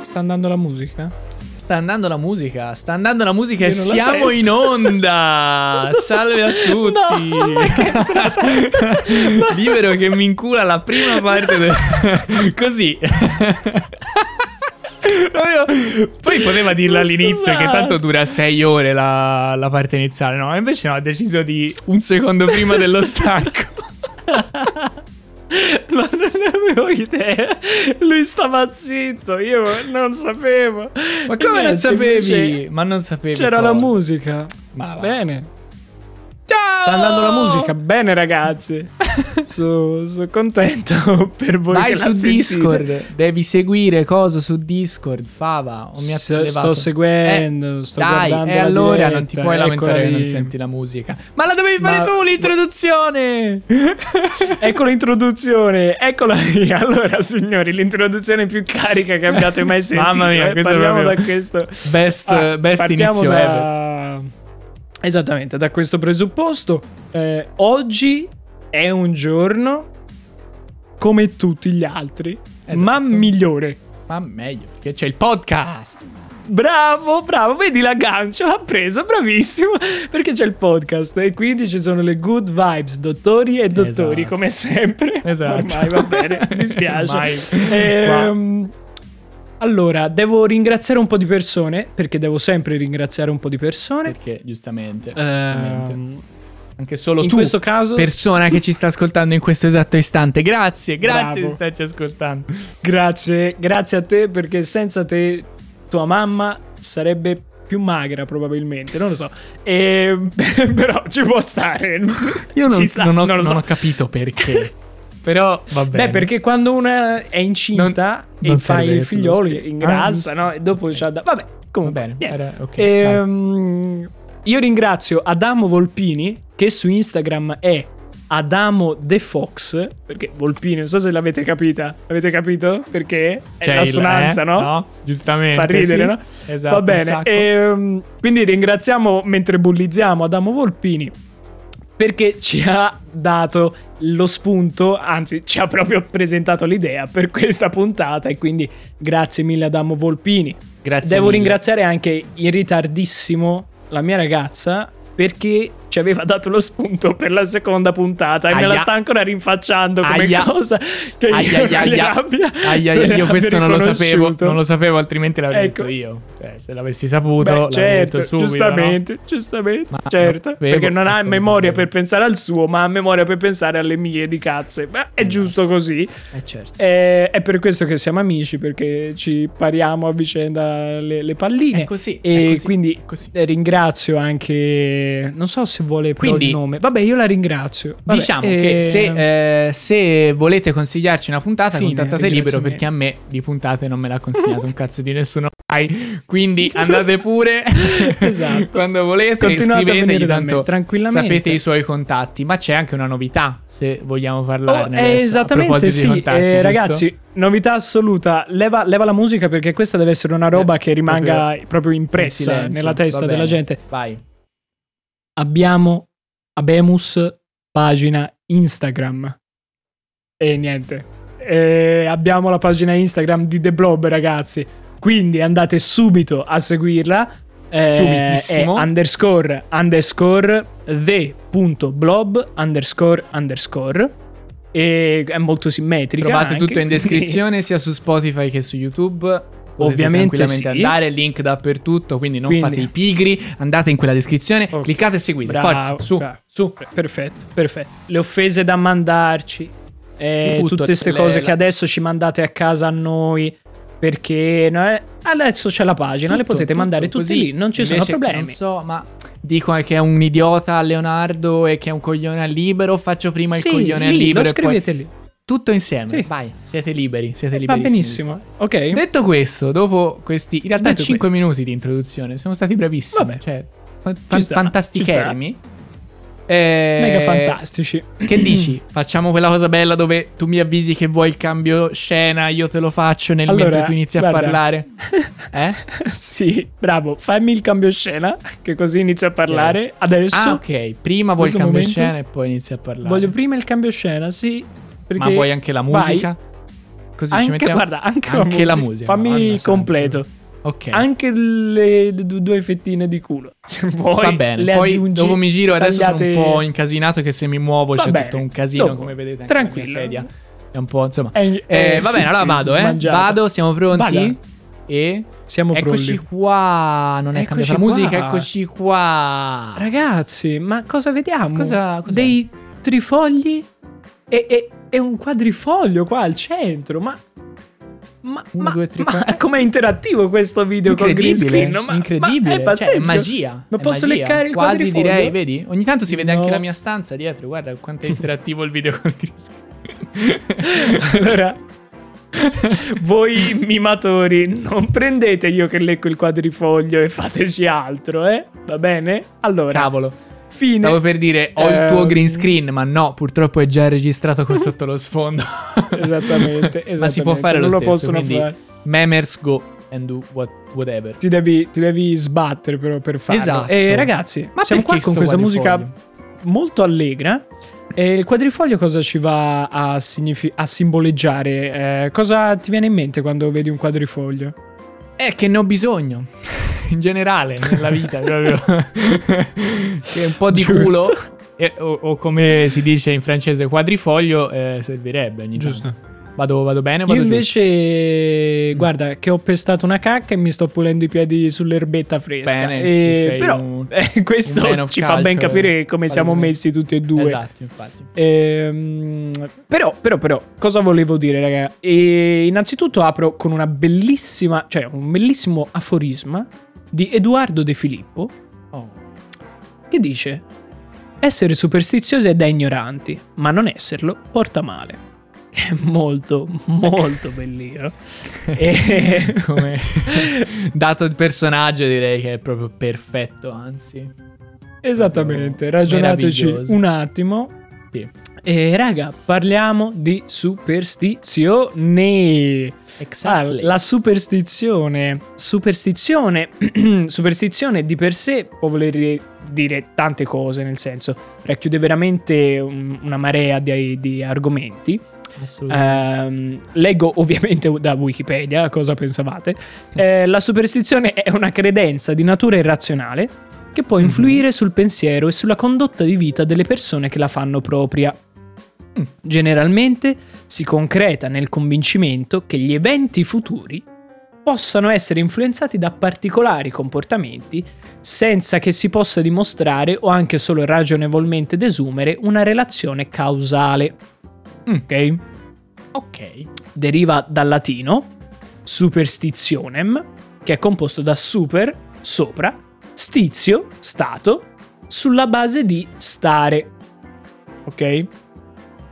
Sta andando la musica? Sta andando la musica, sta andando la musica e Io siamo in onda. Salve a tutti. Libero che mi incula la prima parte del... Così. Poi poteva dirlo all'inizio che tanto dura sei ore la, la parte iniziale, no? Invece no, ha deciso di un secondo prima dello stacco. Ma non avevo idea. Lui stava zitto, io non sapevo. Ma come non niente, sapevi? invece Ma non sapevi. C'era la cosa. musica. Ma va. Bene. Ciao! Sta andando la musica. Bene, ragazzi. Sono contento per voi. Vai su sentite. Discord, devi seguire cosa su Discord, Fava. O mi ha S- sto seguendo, sto Dai, guardando e la allora diretta, non ti puoi eccola lamentare che non lì. senti la musica. Ma la dovevi fare Ma- tu l'introduzione! Ecco l'introduzione, eccola lì. Allora, signori, l'introduzione più carica che abbiate mai sentito. Mamma mia, eh. Parliamo proprio- da questo. Best, Ah, best partiamo inizio ever. Esattamente, da questo presupposto. eh, oggi è un giorno come tutti gli altri, Esatto. ma migliore. Ma meglio, perché c'è il podcast. Bravo, bravo, vedi l'aggancio, l'ha preso, bravissimo, perché c'è il podcast e quindi ci sono le good vibes, dottori e dottori, Esatto. come sempre. Esatto. Ormai va bene, mi spiace. Ormai. Ehm, allora, devo ringraziare un po' di persone, perché devo sempre ringraziare un po' di persone. Perché, giustamente, Ehm, giustamente. anche solo in tu, questo caso, persona che ci sta ascoltando in questo esatto istante. Grazie, grazie Bravo. di starci ascoltando. grazie, grazie a te, perché senza te tua mamma sarebbe più magra probabilmente, non lo so. E, però ci può stare. Io non, sta, non ho, non non so. ho capito perché. Però va bene. Beh, perché quando una è incinta Non- non e fa serve il figliolo ingrassa, Ah, no? E dopo c'ha da... Vabbè, Va comunque. bene, era- ok, Ehm, io ringrazio Adamo Volpini, che su Instagram è Adamo The Fox, perché Volpini, non so se l'avete capita. Avete capito? Perché è C'è la il- suonanza, eh? no? No, giustamente. Fa ridere, sì. no? Esatto, Va bene. sacco. ehm, quindi ringraziamo mentre bullizziamo Adamo Volpini perché ci ha dato lo spunto, anzi ci ha proprio presentato l'idea per questa puntata e quindi grazie mille Adamo Volpini. Grazie Devo mille. ringraziare anche in ritardissimo la mia ragazza perché ci aveva dato lo spunto per la seconda puntata e me la Aia. sta ancora rinfacciando come Aia. cosa che io Aia, aia, aia. abbia, Aia, aia, io questo non lo sapevo, non lo sapevo, altrimenti l'avrei Ecco. detto io. Cioè, se l'avessi saputo, Beh, certo, detto subito. giustamente, giustamente, Ma certo, non perché non ha ecco, memoria per pensare al suo, ma ha memoria per pensare alle mie di cazze. Beh, è giusto così. no? Eh, certo. Eh, è per questo che siamo amici, perché ci pariamo a vicenda le, le palline. È così, E è così, quindi è così. ringrazio anche. Non so se vuole però Quindi- il nome. Vabbè, io la ringrazio. Vabbè, Diciamo eh, che se, eh, se volete consigliarci una puntata, Fine, contattate libero perché a me di puntate non me l'ha consigliato un cazzo di nessuno. mai. Quindi andate pure Esatto. quando volete, Continuate a tanto tranquillamente. sapete i suoi contatti. Ma c'è anche una novità se vogliamo Oh, parlarne. a esattamente sì, contatti, Eh, ragazzi, novità assoluta, leva, leva la musica perché questa deve essere una roba Eh, che rimanga proprio, proprio impressa silenzio. nella testa della gente. Vai. Abbiamo Abemus pagina Instagram. E niente. Eh, abbiamo la pagina Instagram di The Blob, ragazzi. Quindi andate subito a seguirla. Eh, è underscore underscore the.blob underscore underscore. E è molto simmetrica. Trovate anche, tutto in descrizione sia su Spotify che su YouTube. Potete Ovviamente sì. andare, link dappertutto, quindi non Quindi- fate i pigri, andate in quella descrizione, Ok. cliccate e seguite. Bravo, Forza, su, bravo. su. Perfetto, perfetto. Le offese da mandarci, eh, tutte queste le- cose la- che adesso ci mandate a casa a noi. Perché no, eh, adesso c'è la pagina, le Tutto, potete tutto, mandare così. lì, non ci sono problemi. Non so, ma dico che è un idiota a Leonardo e che è un coglione a libero. Faccio prima Sì, il coglione lì, libero lo e poi scrivete lì. Tutto insieme. Sì. Vai, siete liberi, siete Va liberi. benissimo. Ok. Detto questo, dopo questi in realtà Detto 5 questo. minuti di introduzione, siamo stati bravissimi. Vabbè. Cioè, fa- Ci fan- sta, fantastichermi. Eh, Mega fantastici. Che dici? Facciamo quella cosa bella dove tu mi avvisi che vuoi il cambio scena, io te lo faccio nel Allora, mentre tu inizi a guarda. parlare. Eh? sì, bravo. Fammi il cambio scena, che così inizio a parlare. Adesso Ah, ok. Prima vuoi il cambio momento scena e poi inizi a parlare. voglio prima il cambio scena, sì. Perché Ma vuoi anche la vai. musica? Così ci anche, mettiamo guarda, anche, anche la la musica. musica, Fammi Madonna completo. santa. Ok. Anche le, le du- due fettine di culo. Se vuoi, Va bene, poi aggiungi dopo mi giro, adesso tagliate- sono un po' incasinato che se mi muovo Va c'è bene, tutto un casino, dopo, come vedete. tranquillo. sedia. È un po', insomma. Eh, Eh, eh, va sì, bene, allora sì, vado, eh. Vado, siamo pronti. Vada. E Siamo eccoci pronti. qua. Non è Eccoci cambiata la qua. musica, eccoci qua. Ragazzi, ma cosa vediamo? Cosa-? Dei trifogli e, e- e un quadrifoglio qua al centro. Ma. Ma, Uno, ma, due, tre, ma com'è interattivo questo video con green screen? Ma, incredibile. Ma è pazzesco. Cioè, è magia. Ma è posso magia. leccare il Quasi quadrifoglio? direi, vedi? Ogni tanto si vede No. anche la mia stanza dietro. Guarda quanto è interattivo il video con green screen. allora, voi mimatori, non prendete io che lecco il quadrifoglio e fateci altro, eh? Va bene? Allora, Cavolo. Fine. Stavo per dire, ho il tuo Ehm. green screen, ma no, purtroppo è già registrato con sotto lo sfondo. Esattamente, esattamente. Ma si può fare non lo lo stesso, possono quindi fare. Memers go and do what, whatever. Ti devi, ti devi sbattere però per farlo. Esatto. E ragazzi, Ma siamo qua con questa musica molto allegra. E il quadrifoglio cosa ci va a, signifi- a simboleggiare? Eh, cosa ti viene in mente quando vedi un quadrifoglio? È che ne ho bisogno. In generale, nella vita, proprio. che un po' di Giusto. culo. e- o, o come si dice in francese, quadrifoglio eh, servirebbe ogni tanto. Vado, vado bene vado Io invece, guarda, che ho pestato una cacca e mi sto pulendo i piedi sull'erbetta fresca. Bene, E- però un- eh, questo ci fa ben capire come siamo messi tutti e due. Esatto, infatti. Ehm, però, però, però, cosa volevo dire, raga? E innanzitutto apro con una bellissima, cioè un bellissimo aforisma di Edoardo De Filippo Oh. che dice: Essere superstiziosi è da ignoranti, ma non esserlo porta male. È molto, molto bellino. E- Come dato il personaggio direi che è proprio perfetto, anzi. Esattamente, ragionateci un attimo. Sì. E raga, parliamo di superstizione. Exactly. Ah, la superstizione. Superstizione. superstizione di per sé può voler dire tante cose, nel senso, racchiude veramente un- una marea di, di argomenti. Ehm, leggo ovviamente da Wikipedia cosa pensavate. Eh, la superstizione è una credenza di natura irrazionale che può Mhm. influire sul pensiero e sulla condotta di vita delle persone che la fanno propria. Mm. Generalmente si concreta nel convincimento che gli eventi futuri possano essere influenzati da particolari comportamenti senza che si possa dimostrare o anche solo ragionevolmente desumere una relazione causale. Mm. Ok? ok. Deriva dal latino superstitionem, che è composto da super, sopra, stizio, stato, sulla base di stare. Ok?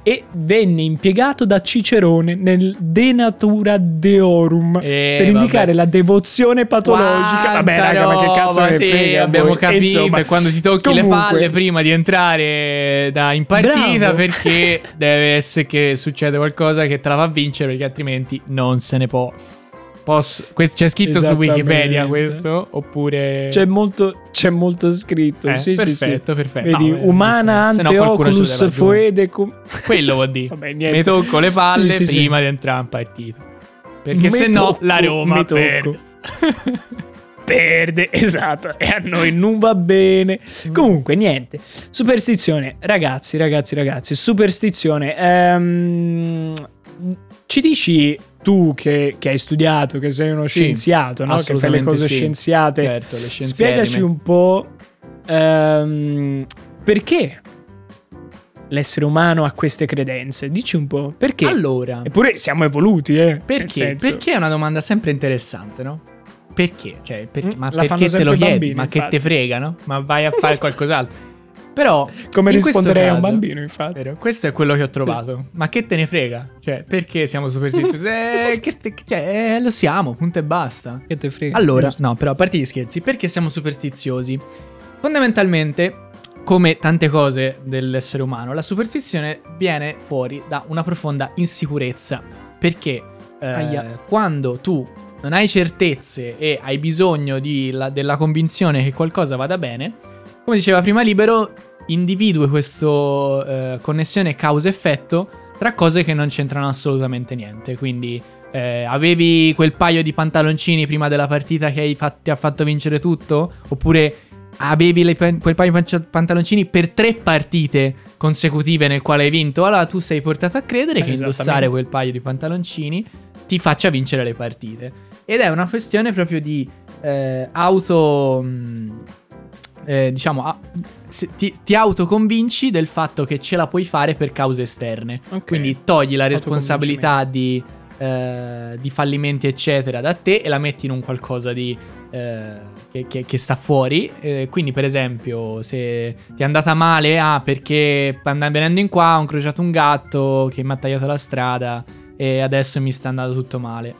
E venne impiegato da Cicerone nel De Natura Deorum Eh, per indicare vabbè. la devozione patologica. Vabbè, Quanta raga, ma che cazzo ne sì, frega a abbiamo voi? capito. Insomma, quando ti tocchi le comunque- palle prima di entrare da in partita Bravo. perché deve essere che succede qualcosa che te la fa vincere perché altrimenti non se ne può. Posso, questo- c'è scritto su. Wikipedia questo? Oppure... C'è molto, c'è molto scritto. Eh, sì, sì, sì. perfetto, perfetto. Vedi, No, eh, umana ante oculus foede cum... Quello vuol dire. Vabbè. Mi tocco le palle Sì, sì, prima di entrare in partita. Perché se no la Roma perde. Perde, esatto, e a noi non va bene. Comunque, niente. Superstizione, ragazzi, ragazzi, ragazzi, superstizione. Ehm, ci dici tu che, che hai studiato, che sei uno Sì, scienziato, no? che fai le cose sì. scienziate. Certo, le Spiegaci un po' ehm, perché l'essere umano ha queste credenze. Dici un po' perché. Allora, Eppure siamo evoluti, eh. perché? Perché è una domanda sempre interessante, no? Perché? Cioè, perché? Mm, ma perché te lo chiedi? bambini, ma che infatti. te frega, no? Ma vai a fare qualcos'altro. Però, Come risponderei a un caso- bambino, infatti. vero, questo è quello che ho trovato. Ma che te ne frega? Cioè, perché siamo superstiziosi? Eh, che te- cioè, eh, lo siamo, punto e basta. Che te frega. Allora, Giusto. no, però a parte gli scherzi, perché siamo superstiziosi? Fondamentalmente, come tante cose dell'essere umano, la superstizione viene fuori da una profonda insicurezza. Perché eh, quando tu non hai certezze e hai bisogno di la- della convinzione che qualcosa vada bene, come diceva prima Libero, individui questa connessione causa-effetto tra cose che non c'entrano assolutamente niente. Quindi eh, avevi quel paio di pantaloncini prima della partita che hai fat- ti ha fatto vincere tutto? Oppure avevi le- quel paio di pan- pantaloncini per tre partite consecutive nel quale hai vinto? Allora tu sei portato a credere Eh, che indossare quel paio di pantaloncini ti faccia vincere le partite. Ed è una questione proprio di eh, auto. mh, eh, diciamo, a- ti, ti autoconvinci del fatto che ce la puoi fare per cause esterne. Ok. Quindi togli la responsabilità di, eh, di fallimenti, eccetera, da te e la metti in un qualcosa di. eh, che, che- che sta fuori. Eh, quindi, per esempio, se ti è andata male, ah, perché andando venendo in qua ho incrociato un gatto che mi ha tagliato la strada e adesso mi sta andando tutto male.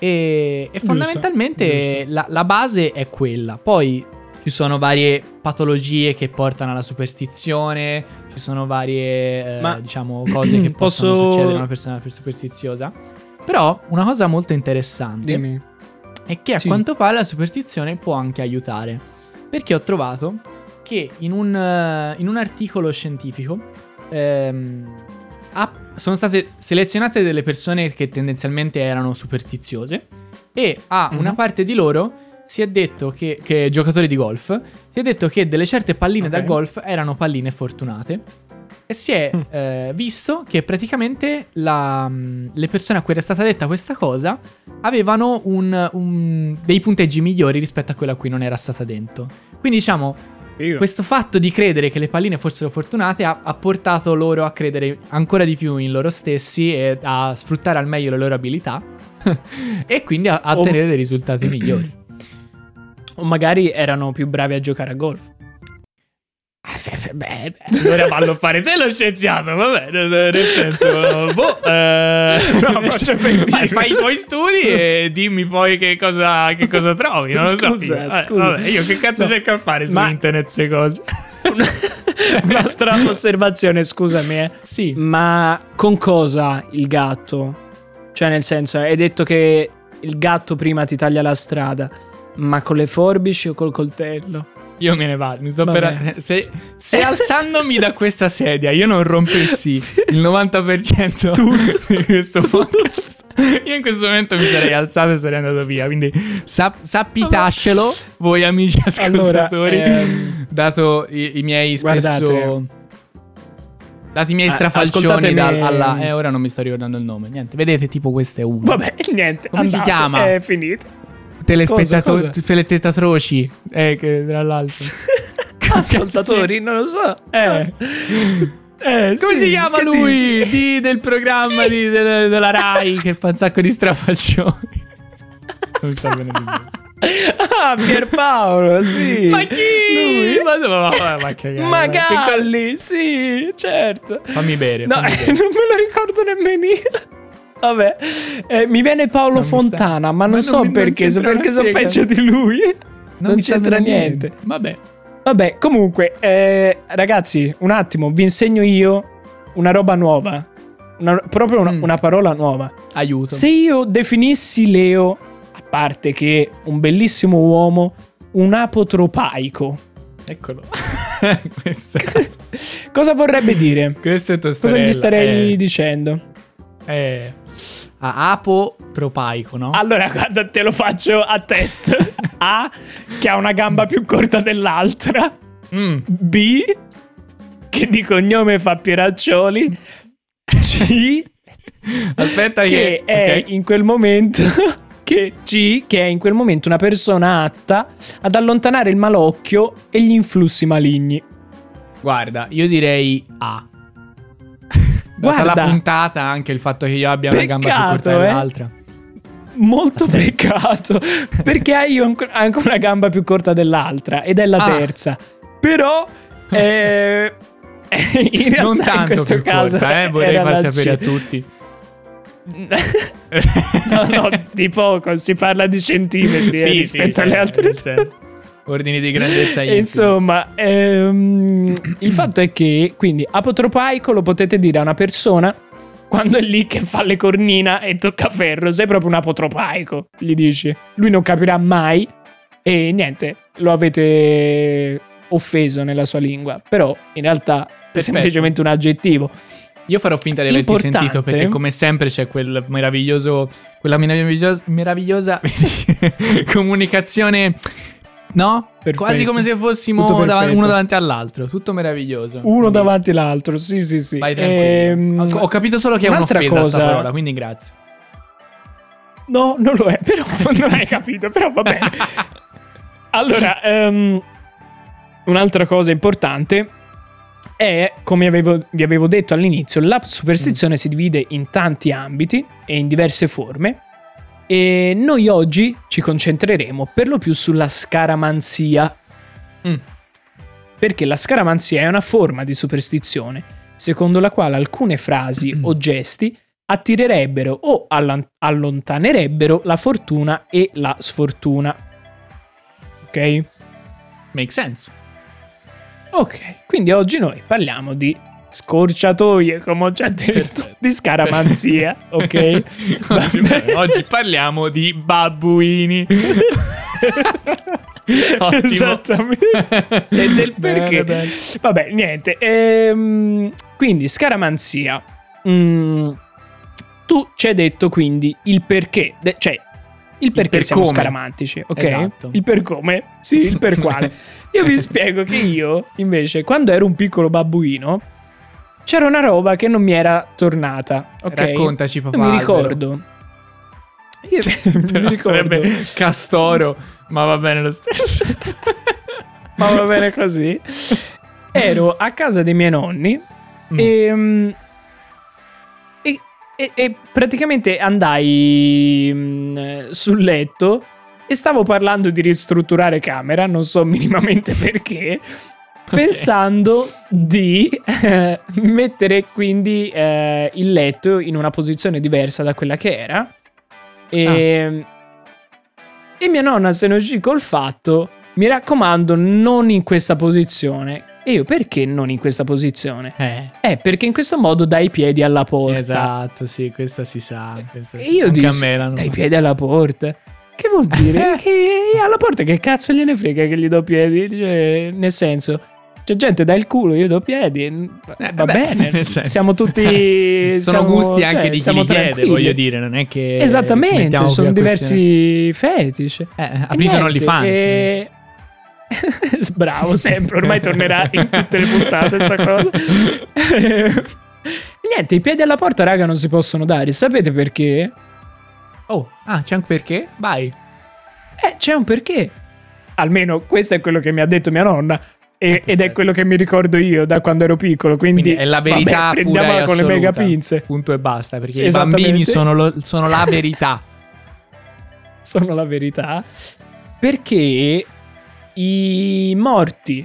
E, e Giusto, fondamentalmente giusto. la, la base è quella. Poi ci sono varie patologie che portano alla superstizione, ci sono varie, eh, diciamo, cose che possono Posso- succedere a una persona più superstiziosa. Però una cosa molto interessante Dimmi. è che a Sì. quanto pare la superstizione può anche aiutare. Perché ho trovato che in un, eh, in un articolo scientifico ehm, ha- sono state selezionate delle persone che tendenzialmente erano superstiziose e a Mhm. una parte di loro si è detto che, che giocatori di golf, si è detto che delle certe palline da Ok. golf erano palline fortunate e si è Mm. eh, visto che praticamente la- mh, le persone a cui era stata detta questa cosa avevano un- un- dei punteggi migliori rispetto a quello a cui non era stata dentro. Quindi diciamo, questo fatto di credere che le palline fossero fortunate ha, ha portato loro a credere ancora di più in loro stessi e a sfruttare al meglio le loro abilità e quindi a, a ottenere dei risultati migliori. O magari erano più bravi a giocare a golf. Beh, allora fallo fare te lo scienziato, vabbè, nel senso, boh, eh, No, per fai, fai i tuoi studi e dimmi poi che cosa, che cosa trovi, non lo so. Io. Eh, scusa. vabbè, io che cazzo No, cerco a fare su ma- internet queste cose? Un'altra osservazione, scusami, eh. Sì. Ma con cosa il gatto? Cioè, nel senso, hai detto che il gatto prima ti taglia la strada, ma con le forbici o col coltello? Io me ne vado, mi sto Vabbè. per... Se, se alzandomi da questa sedia io non rompessi il 90% di questo podcast, io in questo momento mi sarei alzato e sarei andato via. Quindi sap- sappitascelo, voi amici Allora, ascoltatori, ehm, dato i, i miei spesso... Guardate. Dati i miei Ah, strafalcioni dal- alla... Eh, ora non mi sto ricordando il nome. Niente, vedete, tipo questo è uno. Vabbè, niente. Come si andate, chiama? È finito. Telespettatori, cosa? telespetatroci. Eh, che tra l'altro. Ascoltatori, non lo so. Eh. Eh, Come sì, si chiama che lui di- del programma di- de- della Rai che fa un sacco di strafalcioni? Non mi sta in mente. Ah, Pierpaolo, sì. Ma chi? Lui? Ma, ma, ma, ma, ma- Magalli, sì, certo. Fammi bere. No, fammi bere. non me lo ricordo nemmeno io. Vabbè, Eh, mi viene Paolo Non mi sta- Fontana, ma ma non non so non perché, so perché sono peggio di lui. Non, sta c'entra niente. mente. Vabbè. Vabbè, comunque, eh, ragazzi, un attimo, vi insegno io una roba nuova. Una- proprio una, Mm. una parola nuova. Aiuto. Se io definissi Leo, a parte che un bellissimo uomo, un apotropaico, Eccolo. cosa vorrebbe dire? questo è Cosa tostarella. gli starei Eh, dicendo? eh, a- apotropaico, no? Allora, guarda, te lo faccio a test. A, che ha una gamba più corta dell'altra. Mm. B, che di cognome fa Pieraccioli. C, Aspetta che che... è ok. in quel momento... Che C, che è in quel momento una persona atta ad allontanare il malocchio e gli influssi maligni. Guarda, io direi A. Guarda la puntata, anche il fatto che io abbia una gamba più Peccato, corta eh. dell'altra. Molto Ha peccato. perché hai io anche anche una gamba più corta dell'altra ed è la Ah. terza. Però eh, in realtà non in tanto questo più caso corta, eh, vorrei far sapere a tutti. no, no, di poco, si parla di centimetri eh, rispetto alle cioè, altre. senso, Ordini di grandezza. Insomma, ehm, il fatto è che quindi apotropaico lo potete dire a una persona quando è lì che fa le cornina e tocca ferro. Sei proprio un apotropaico, gli dici. Lui non capirà mai e niente, lo avete offeso nella sua lingua. Però in realtà è Perfetto. semplicemente un aggettivo. Io farò finta di averti Importante. sentito perché come sempre c'è quel meraviglioso quella meravigliosa, meravigliosa comunicazione no? Perfetto. Quasi come se fossimo dav- uno davanti all'altro, tutto meraviglioso. Uno Quindi davanti all'altro, sì, sì, sì. Vai. Ehm, ho, capito solo che è un'altra cosa- parola, quindi grazie. No, non lo è, però non hai capito, però va bene. Allora, ehm, un'altra cosa importante è, come avevo- vi avevo detto all'inizio, la superstizione si divide in tanti ambiti e in diverse forme. E noi oggi ci concentreremo per lo più sulla scaramanzia. Mm. Perché la scaramanzia è una forma di superstizione secondo la quale alcune frasi o gesti attirerebbero o allontanerebbero la fortuna e la sfortuna. Ok? Make sense. Ok, quindi oggi noi parliamo di scorciatoie, come ho già detto, di scaramanzia, ok? Oggi, bene. oggi parliamo di babbuini. Ottimo. Esattamente. e del Bene, perché. bene. Vabbè, niente. Ehm, quindi, scaramanzia. Mm, tu ci hai detto quindi il perché, de- cioè il perché per siamo come. scaramantici, ok? Esatto. Il per come, sì, il per quale. Io vi spiego che io, invece, quando ero un piccolo babbuino, c'era una roba che non mi era tornata, ok? Raccontaci, papà. Io mi ricordo. Io mi Però ricordo. Sarebbe Castoro, ma va bene lo stesso. ma va bene così. Ero a casa dei miei nonni Mm. e, e, e- e praticamente andai mm, sul letto e stavo parlando di ristrutturare camera, non so minimamente perché, pensando di eh, mettere quindi eh, il letto in una posizione diversa da quella che era. E, e mia nonna se ne uscì col fatto, mi raccomando, non in questa posizione. E io perché non in questa posizione? Eh, Eh, perché in questo modo dai i piedi alla porta. esatto, sì, questa si sa. questa E si- io l'hanno dai i piedi alla porta. Che vuol dire? che alla porta che cazzo gliene frega che gli do piedi? Cioè, nel senso, c'è gente dà il culo, io do piedi. Eh, Va beh, bene, siamo tutti... Sono stiamo- gusti cioè, anche di chi li chiede, voglio dire, non è che... Esattamente, sono diversi fetici. Eh, aprite OnlyFans. e- Bravo, sempre, ormai tornerà in tutte le puntate sta cosa. Niente, i piedi alla porta, raga, non si possono dare. Sapete perché? Oh, ah, c'è un perché? Vai. Eh, c'è un perché. Almeno questo è quello che mi ha detto mia nonna. E- ed è quello che mi ricordo io da quando ero piccolo. Quindi, Quindi è la verità vabbè, prendiamola con le mega pinze. Punto e basta, perché Sì, i bambini sono, lo- sono la verità. sono la verità. Perché i morti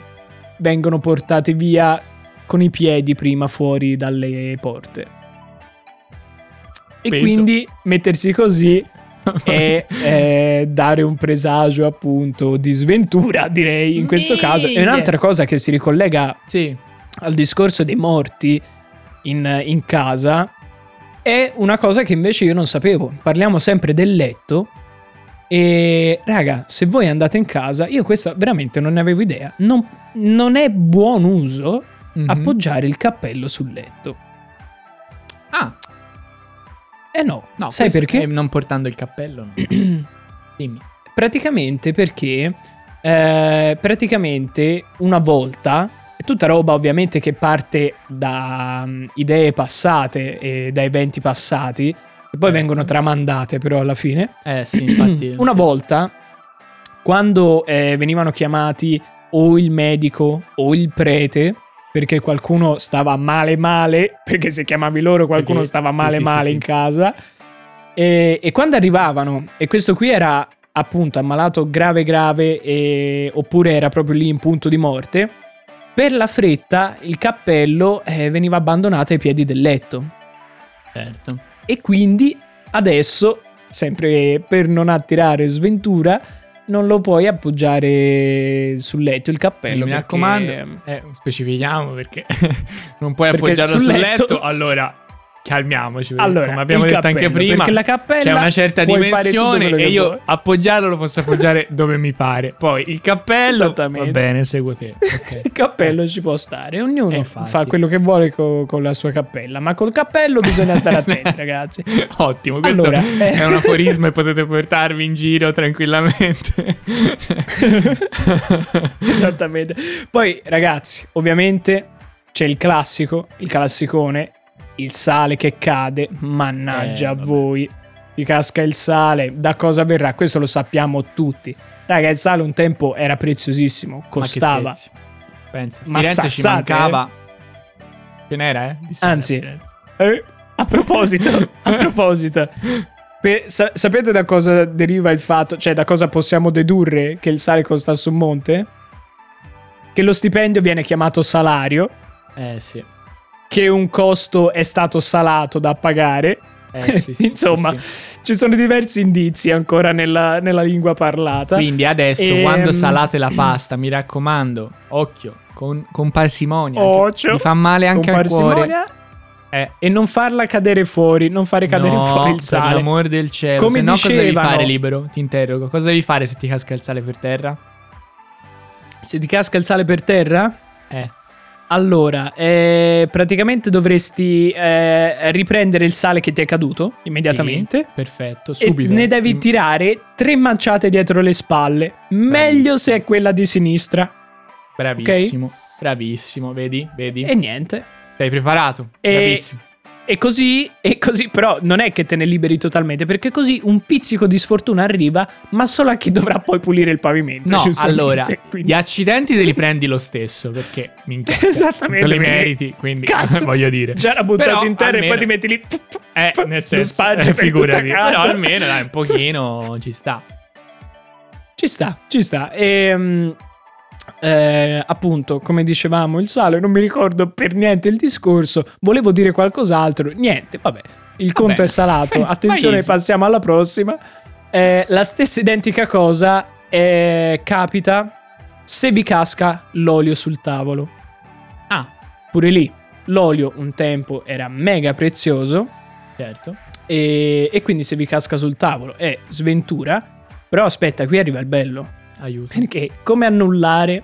vengono portati via con i piedi prima fuori dalle porte. E Penso. quindi mettersi così è eh, dare un presagio appunto di sventura, direi in questo caso. E un'altra cosa che si ricollega sì. al discorso dei morti in, in casa è una cosa che invece io non sapevo. Parliamo sempre del letto. E raga, se voi andate in casa, io questa veramente non ne avevo idea. Non, non è buon uso Mhm. appoggiare il cappello sul letto. Ah, Eh no, no. sai perché? non portando il cappello, no. Dimmi. Praticamente perché eh, praticamente una volta è tutta roba ovviamente che parte da mm, idee passate e da eventi passati e poi Certo. vengono tramandate però alla fine. Eh sì, infatti. Una volta quando eh, venivano chiamati o il medico o il prete perché qualcuno stava male male, perché se chiamavi loro qualcuno Perché- stava sì, male sì, sì, male sì. in casa. E, e quando arrivavano, e questo qui era appunto ammalato grave grave e- oppure era proprio lì in punto di morte, per la fretta il cappello eh, veniva abbandonato ai piedi del letto. Certo. E quindi adesso, sempre per non attirare sventura, non lo puoi appoggiare sul letto il cappello. mi perché- raccomando, eh, specifichiamo perché non puoi Perché appoggiarlo sul sul letto- letto, allora calmiamoci. Allora, come abbiamo detto anche cappello, prima, perché la cappella c'è una certa dimensione e io vuoi. appoggiarlo lo posso appoggiare dove mi pare. Poi il cappello va bene, seguo te. Ok. Il cappello ci può stare, ognuno Eh, fa quello che vuole co- con la sua cappella, ma col cappello bisogna stare attenti, ragazzi. Ottimo, questo Allora, eh. è un aforisma e potete portarvi in giro tranquillamente. Esattamente. Poi, ragazzi, ovviamente c'è il classico, il classicone, il sale che cade, mannaggia Eh, a vabbè. voi. Vi casca il sale, da cosa verrà? Questo lo sappiamo tutti. Raga, il sale un tempo era preziosissimo, costava. Ma. Pensa, Ma Firenze ci mancava. Ce n'era, eh? Anzi. Eh, a proposito, a proposito, pe- sa- sapete da cosa deriva il fatto, cioè da cosa possiamo dedurre che il sale costa su un monte? Che lo stipendio viene chiamato salario, Eh sì. Che un costo è stato salato da pagare. Eh, sì, sì, Insomma, sì, ci sono diversi indizi ancora nella, nella lingua parlata. Quindi adesso, Ehm, quando salate la pasta, mi raccomando, occhio, con, con parsimonia. Occhio, Mi fa male anche al cuore. parsimonia Eh, e non farla cadere fuori, non fare cadere no, fuori il per sale. l'amor del cielo. Come Se no, cosa devi dicevano- fare libero? Ti interrogo. Cosa devi fare se ti casca il sale per terra? Se ti casca il sale per terra, Eh, Allora, eh, praticamente dovresti eh, riprendere il sale che ti è caduto immediatamente. sì, perfetto. E Subito. ne devi Mm, tirare tre manciate dietro le spalle. Meglio Bravissimo. se è quella di sinistra. Bravissimo. Bravissimo, vedi? Vedi? E niente. Sei preparato? E- Bravissimo. E così, e così, però non è che te ne liberi totalmente, perché così un pizzico di sfortuna arriva, ma solo a chi dovrà poi pulire il pavimento. No, allora, Quindi- gli accidenti te li prendi lo stesso, perché minchia, Esattamente, te li meriti, quindi Cazzo, voglio dire. Già era buttato Però in terra e almeno- poi ti metti lì. Eh, nel senso, eh, figurati, però almeno dai, un pochino ci sta. Ci sta, ci sta. E eh, appunto, come dicevamo, il sale, non mi ricordo per niente il discorso. Volevo dire qualcos'altro. Niente, vabbè. Il conto Vabbè. è salato. Attenzione, passiamo alla prossima. Eh, la stessa identica cosa eh, capita se vi casca l'olio sul tavolo. Ah, Pure lì, l'olio un tempo era mega prezioso. certo. E, e quindi se vi casca sul tavolo è sventura. Però aspetta, qui arriva il bello. Aiuto. Perché come annullare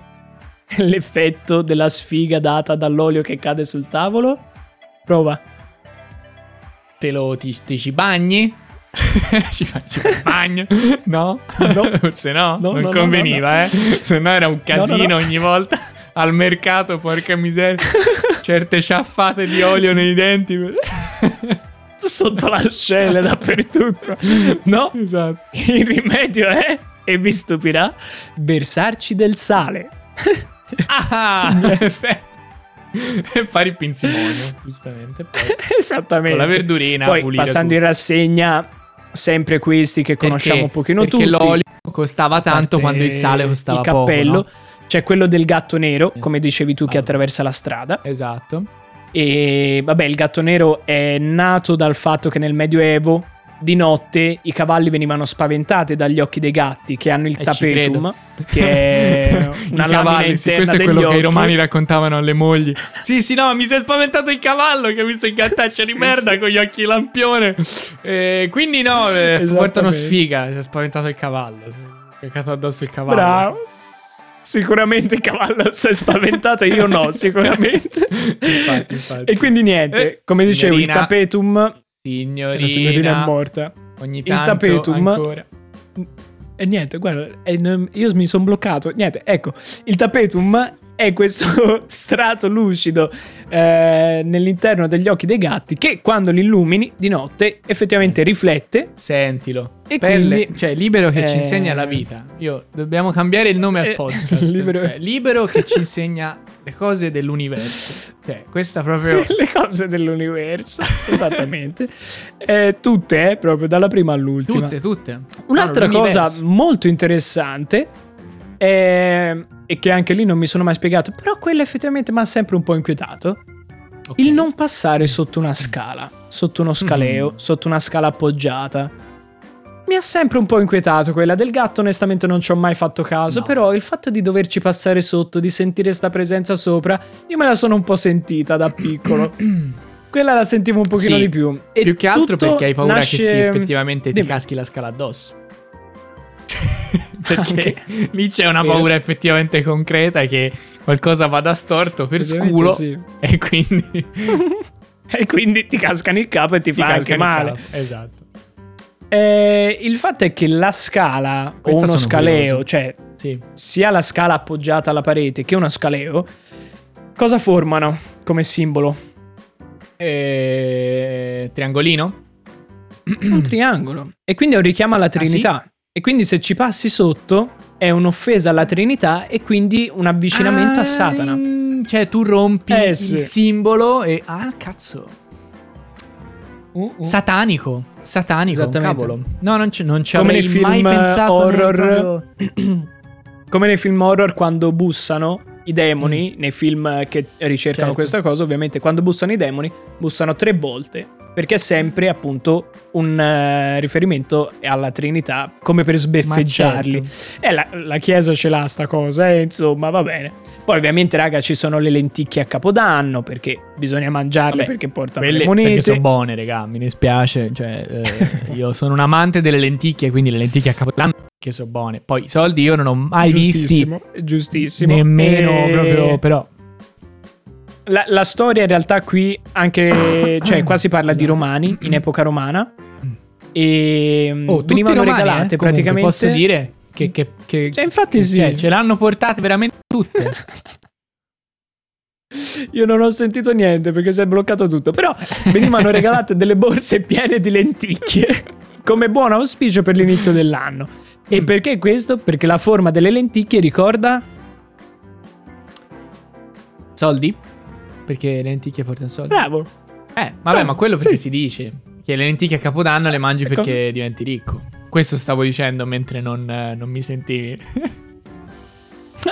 l'effetto della sfiga data dall'olio che cade sul tavolo? Prova. Te lo ti, ti ci bagni? ci, fa- ci fai il bagno? No? No. Forse no? No, non no, conveniva, no, eh? Se no era un No, no, casino no. ogni volta al mercato, porca miseria. Certe ciaffate di olio nei denti. Sotto l'ascella dappertutto. No? esatto. Il rimedio è, e vi stupirà, versarci del sale. Ah, perfetto. E fare il pinzimonio, giustamente. Poi, Esattamente. con la verdurina Poi passando in tutto. rassegna, sempre questi che conosciamo un Perché? pochino Perché tutti. l'olio costava tanto parte quando il sale costava il cappello. poco, no? C'è quello del gatto nero, Esatto. come dicevi tu, che Ah. attraversa la strada. Esatto. E vabbè, il gatto nero è nato dal fatto che nel Medioevo di notte i cavalli venivano spaventati dagli occhi dei gatti che hanno il E ci tapetum, che è I una lamina cavalli, sì, questo è quello che i occhi. romani raccontavano alle mogli. Sì, sì, no, mi si è spaventato il cavallo che ha visto il gattaccio di Sì, merda sì. con gli occhi lampione. Eh, quindi no, eh, portano sfiga, si è spaventato il cavallo. Si è caccato addosso il cavallo. Bravo. Sicuramente il cavallo si è spaventato, io no, sicuramente. Infatti, infatti. E quindi niente, Eh, come dicevo, il signorina. La Signorina, è morta. ogni il tanto tapetum- ancora. E niente, guarda, io mi sono bloccato. Niente, ecco, il tapetum è questo strato lucido eh, nell'interno degli occhi dei gatti che quando li illumini di notte effettivamente riflette. Sentilo. E Pelle- quindi- cioè, libero che ci Eh, insegna la vita. Io dobbiamo cambiare il nome al Eh, podcast. libero- Eh, libero che ci insegna le cose dell'universo. Cioè, questa proprio. Le cose dell'universo, esattamente. Eh, tutte, eh, proprio dalla prima all'ultima. Tutte, tutte. Un'altra Allora, cosa molto interessante è, e che anche lì non mi sono mai spiegato, però quella effettivamente mi ha sempre un po' inquietato, Ok. il non passare sotto una scala, sotto uno scaleo, Mm. sotto una scala appoggiata. Mi ha sempre un po' inquietato quella del gatto, onestamente non ci ho mai fatto caso, No. però il fatto di doverci passare sotto, di sentire sta presenza sopra, io me la sono un po' sentita da piccolo. quella la sentivo un pochino Sì, di più. E Più che altro perché hai paura nasce- che sì, effettivamente ti Dimmi. caschi la scala addosso. perché Anche. lì c'è una Vero. paura effettivamente concreta che qualcosa vada storto per sculo sì. e quindi E quindi ti cascano il capo e ti, ti fa anche male. Esatto. Eh, il fatto è che la scala Questa o uno scaleo, curioso. cioè Sì. sia la scala appoggiata alla parete che uno scaleo, cosa formano come simbolo? E... Triangolino? Un triangolo. E quindi è un richiamo alla Trinità. E quindi se ci passi sotto è un'offesa alla Trinità e quindi un avvicinamento Ah, a Satana. mm, Cioè tu rompi Eh, il sì. simbolo e... Ah, cazzo. Satanico. Satanico, Esattamente. cavolo. No, non, ci- non ci Come avrei nei film mai pensato. horror. proprio- Come nei film horror quando bussano i demoni, nei film che ricercano Certo. questa cosa, ovviamente quando bussano i demoni, bussano tre volte. Perché è sempre appunto un eh, riferimento alla Trinità, come per sbeffeggiarli. Certo. E la, la chiesa ce l'ha sta cosa, e insomma, va bene. Poi ovviamente, raga, ci sono le lenticchie a Capodanno, perché bisogna mangiarle Vabbè, perché portano Quelle le monete. perché sono buone, raga, mi dispiace. Cioè, eh, io sono un amante delle lenticchie, quindi le lenticchie a Capodanno che sono buone. Poi i soldi io non ho mai visti giustissimo, giustissimo. nemmeno E- proprio, però La, la storia in realtà qui anche, cioè qua si parla di romani, in epoca romana. E mm, Oh, venivano romani, regalate eh, comunque, praticamente. Posso dire che, che, che- Cioè, infatti che- sì. cioè, ce l'hanno portate veramente tutte. Io non ho sentito niente perché si è bloccato tutto. Però venivano regalate delle borse piene di lenticchie. Come buon auspicio per l'inizio dell'anno. E Mm. perché questo? Perché la forma delle lenticchie ricorda. soldi? Perché le lenticchie portano soldi. Bravo. Eh, vabbè, ma quello perché Sì. si dice che le lenticchie a Capodanno le mangi Ecco. perché diventi ricco. Questo stavo dicendo mentre non, eh, non mi sentivi.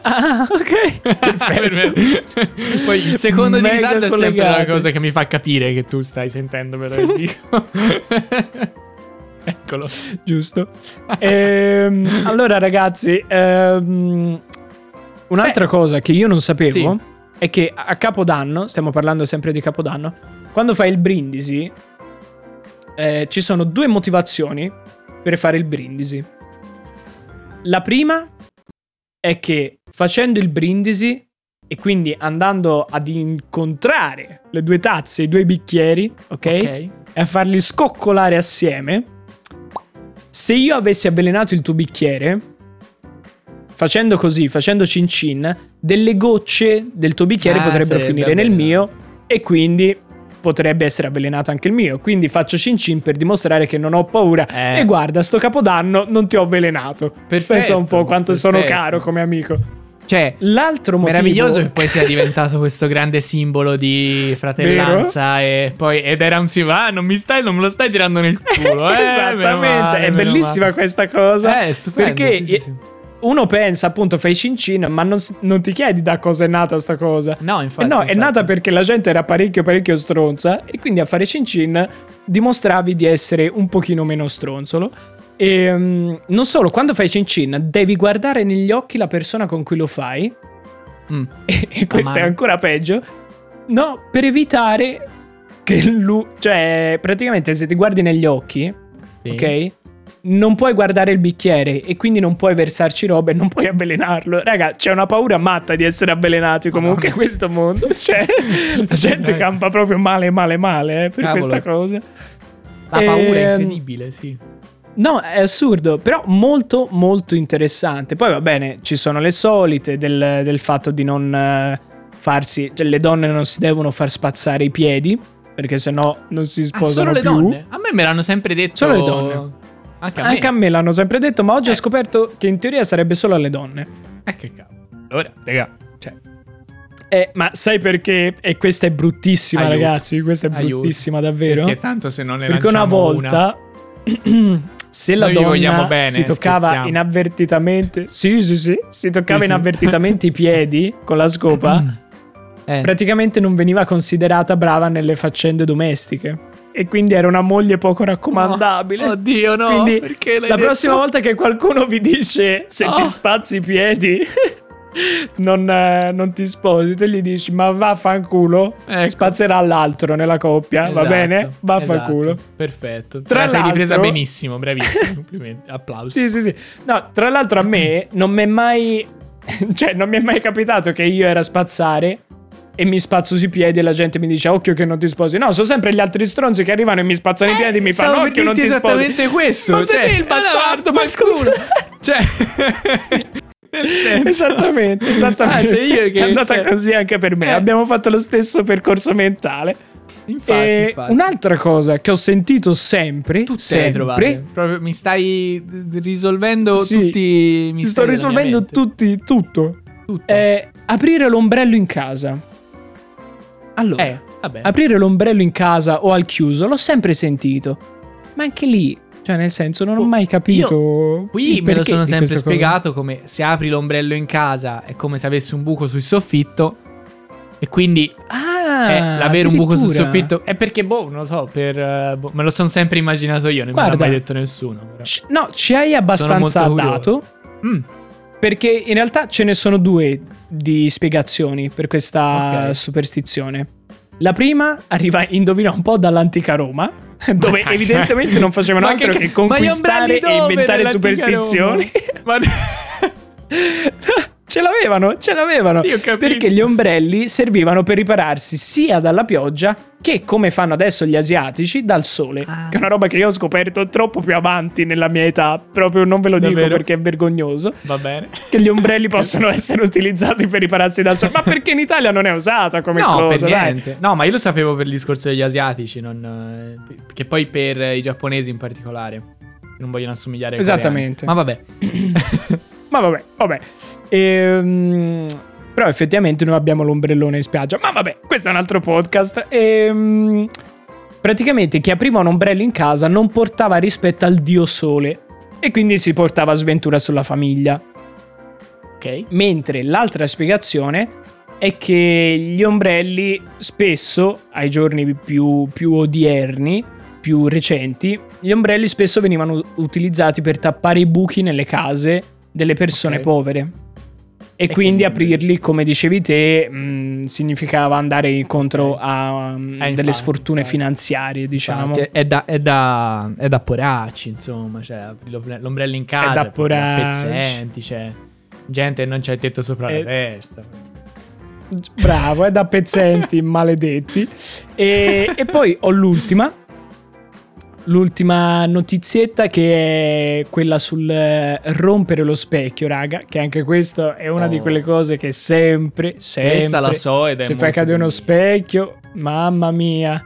Ah, ok. Perfetto. Poi il secondo di Mega ritardo è sempre collegati. la cosa che mi fa capire che tu stai sentendo però che dico. Eccolo. Giusto. Ehm, allora, ragazzi, ehm, un'altra cosa che io non sapevo Sì. È che a Capodanno, stiamo parlando sempre di Capodanno, quando fai il brindisi, eh, ci sono due motivazioni per fare il brindisi. La prima è che facendo il brindisi e quindi andando ad incontrare le due tazze, i due bicchieri, ok? Ok. e a farli scoccolare assieme. Se io avessi avvelenato il tuo bicchiere, facendo così, facendo cin cin, delle gocce del tuo bicchiere Ah, potrebbero finire nel mio e quindi potrebbe essere avvelenato anche il mio. Quindi faccio cin cin per dimostrare che non ho paura. Eh. E guarda, sto capodanno non ti ho avvelenato. Perfetto, Pensa un po' quanto sono perfetto. caro come amico. Cioè, L'altro motivo... meraviglioso che poi sia diventato questo grande simbolo di fratellanza e poi ed era un sì, ah, non mi stai, non me lo stai tirando nel culo, eh, Esattamente, male, è bellissima male. questa cosa. Eh, è stupendo, Perché sì, sì, sì. Uno pensa appunto fai cin cin, ma non, non ti chiedi da cosa è nata sta cosa. No, Eh infatti. no, è infatti. nata perché la gente era parecchio parecchio stronza e quindi a fare cin cin dimostravi di essere un pochino meno stronzolo. E mm, non solo, quando fai cin cin devi guardare negli occhi la persona con cui lo fai Mm. e, e questo è mano. ancora peggio. No, per evitare che lui, cioè praticamente se ti guardi negli occhi, Sì. ok? Non puoi guardare il bicchiere e quindi non puoi versarci roba e non puoi avvelenarlo. Raga, c'è una paura matta di essere avvelenati comunque in questo mondo. Cioè, la gente campa proprio male, male, male eh, per Cavolo. questa cosa. La paura è Ehm, incredibile, sì. No, è assurdo, però molto, molto interessante. Poi va bene, ci sono le solite del, del fatto di non eh, farsi... Cioè, le donne non si devono far spazzare i piedi, perché sennò non si Ah, sposano solo le più. donne? A me me l'hanno sempre detto. Solo le donne. Anche a me. Anche a me l'hanno sempre detto, ma oggi ho Eh. scoperto che in teoria sarebbe solo alle donne. Eh, che cavolo. Allora, raga, cioè, Eh, ma sai perché? E questa è bruttissima, Aiuto. ragazzi. Questa è Aiuto. bruttissima, davvero. perché tanto se non ne Perché una volta, se la Noi donna bene, si toccava scherziamo. inavvertitamente, sì, sì, sì, si toccava Sì, sì. inavvertitamente i piedi con la scopa, Eh, praticamente non veniva considerata brava nelle faccende domestiche. E quindi era una moglie poco raccomandabile. Oddio, no. Quindi perché la detto? prossima volta che qualcuno vi dice se Oh. ti spazzi i piedi, non, eh, non ti sposi, te gli dici ma vaffanculo, Ecco. spazzerà all'altro nella coppia, va Esatto, bene? Vaffanculo. esatto. Perfetto. Tra Tra sei ripresa l'altro- benissimo, bravissimo. Complimenti. Applausi. Sì, sì, sì. No, tra l'altro a me non mi è mai... Cioè, non mi è mai capitato che io era spazzare e mi spazzo sui piedi e la gente mi dice occhio che non ti sposi. No, sono sempre gli altri stronzi che arrivano e mi spazzano i piedi e mi fanno Eh, occhio non ti sposi. esattamente questo. Ma sei cioè, te il bastardo, eh, ma scusa. Cioè, senso- Esattamente, esattamente. Ah, sei io che- È andata cioè- così anche per me. Eh. Abbiamo fatto lo stesso percorso mentale. Infatti, infatti. un'altra cosa che ho sentito sempre, Tutte sempre. Proprio mi stai risolvendo Sì, tutti i ti misteri sto risolvendo tutti, tutto. Tutto. È aprire l'ombrello in casa. Allora, Eh, aprire l'ombrello in casa o al chiuso l'ho sempre sentito. Ma anche lì, cioè nel senso, non ho mai capito. Qui il me lo sono sempre questa cosa. spiegato come se apri l'ombrello in casa è come se avessi un buco sul soffitto. E quindi Ah, eh, l'avere un buco sul soffitto è perché, boh, non lo so, per, eh, boh, me lo sono sempre immaginato io, non me l'ha Guarda. mai detto nessuno. però. C- No, ci hai abbastanza dato. Mm, Perché in realtà ce ne sono due di spiegazioni per questa Ok. superstizione. La prima arriva, indovina un po', dall'antica Roma, dove dai. evidentemente non facevano Ma altro che- che, conquistare e inventare superstizioni. Ma ce l'avevano, ce l'avevano. Perché gli ombrelli servivano per ripararsi sia dalla pioggia che, come fanno adesso gli asiatici, dal sole. Ah. Che è una roba che io ho scoperto troppo più avanti nella mia età. Proprio non ve lo dico Davvero? perché è vergognoso. Va bene. Che gli ombrelli possono essere utilizzati per ripararsi dal sole. Ma perché in Italia non è usata come no, cosa? per dai? niente. No, ma io lo sapevo per il discorso degli asiatici, non, che poi per i giapponesi in particolare. Non vogliono assomigliare ai Esattamente. coreani. Ma vabbè. Ma vabbè, vabbè. Ehm, però effettivamente noi abbiamo l'ombrellone in spiaggia. Ma vabbè, questo è un altro podcast. Ehm, praticamente chi apriva un ombrello in casa non portava rispetto al dio sole. E quindi si portava sventura sulla famiglia. Ok. Mentre l'altra spiegazione è che gli ombrelli spesso, ai giorni più, più odierni, più recenti, gli ombrelli spesso venivano utilizzati per tappare i buchi nelle case delle persone Ok. povere. E, quindi aprirli, come dicevi te, mh, significava andare incontro a um, Eh, delle infatti, sfortune infatti. finanziarie, diciamo. Infatti, È da, è, da, è da poracci, insomma. Cioè, l'ombrello in casa. è da poracci. pezzenti, cioè. Gente che non c'ha il tetto sopra Eh, la testa. Bravo, è da pezzenti maledetti. E, e poi ho l'ultima. L'ultima notizietta che è quella sul eh, rompere lo specchio, raga. Che anche questo è una di Oh. quelle cose che sempre, sempre. Questa la so ed è Se fai cadere uno specchio, mamma mia.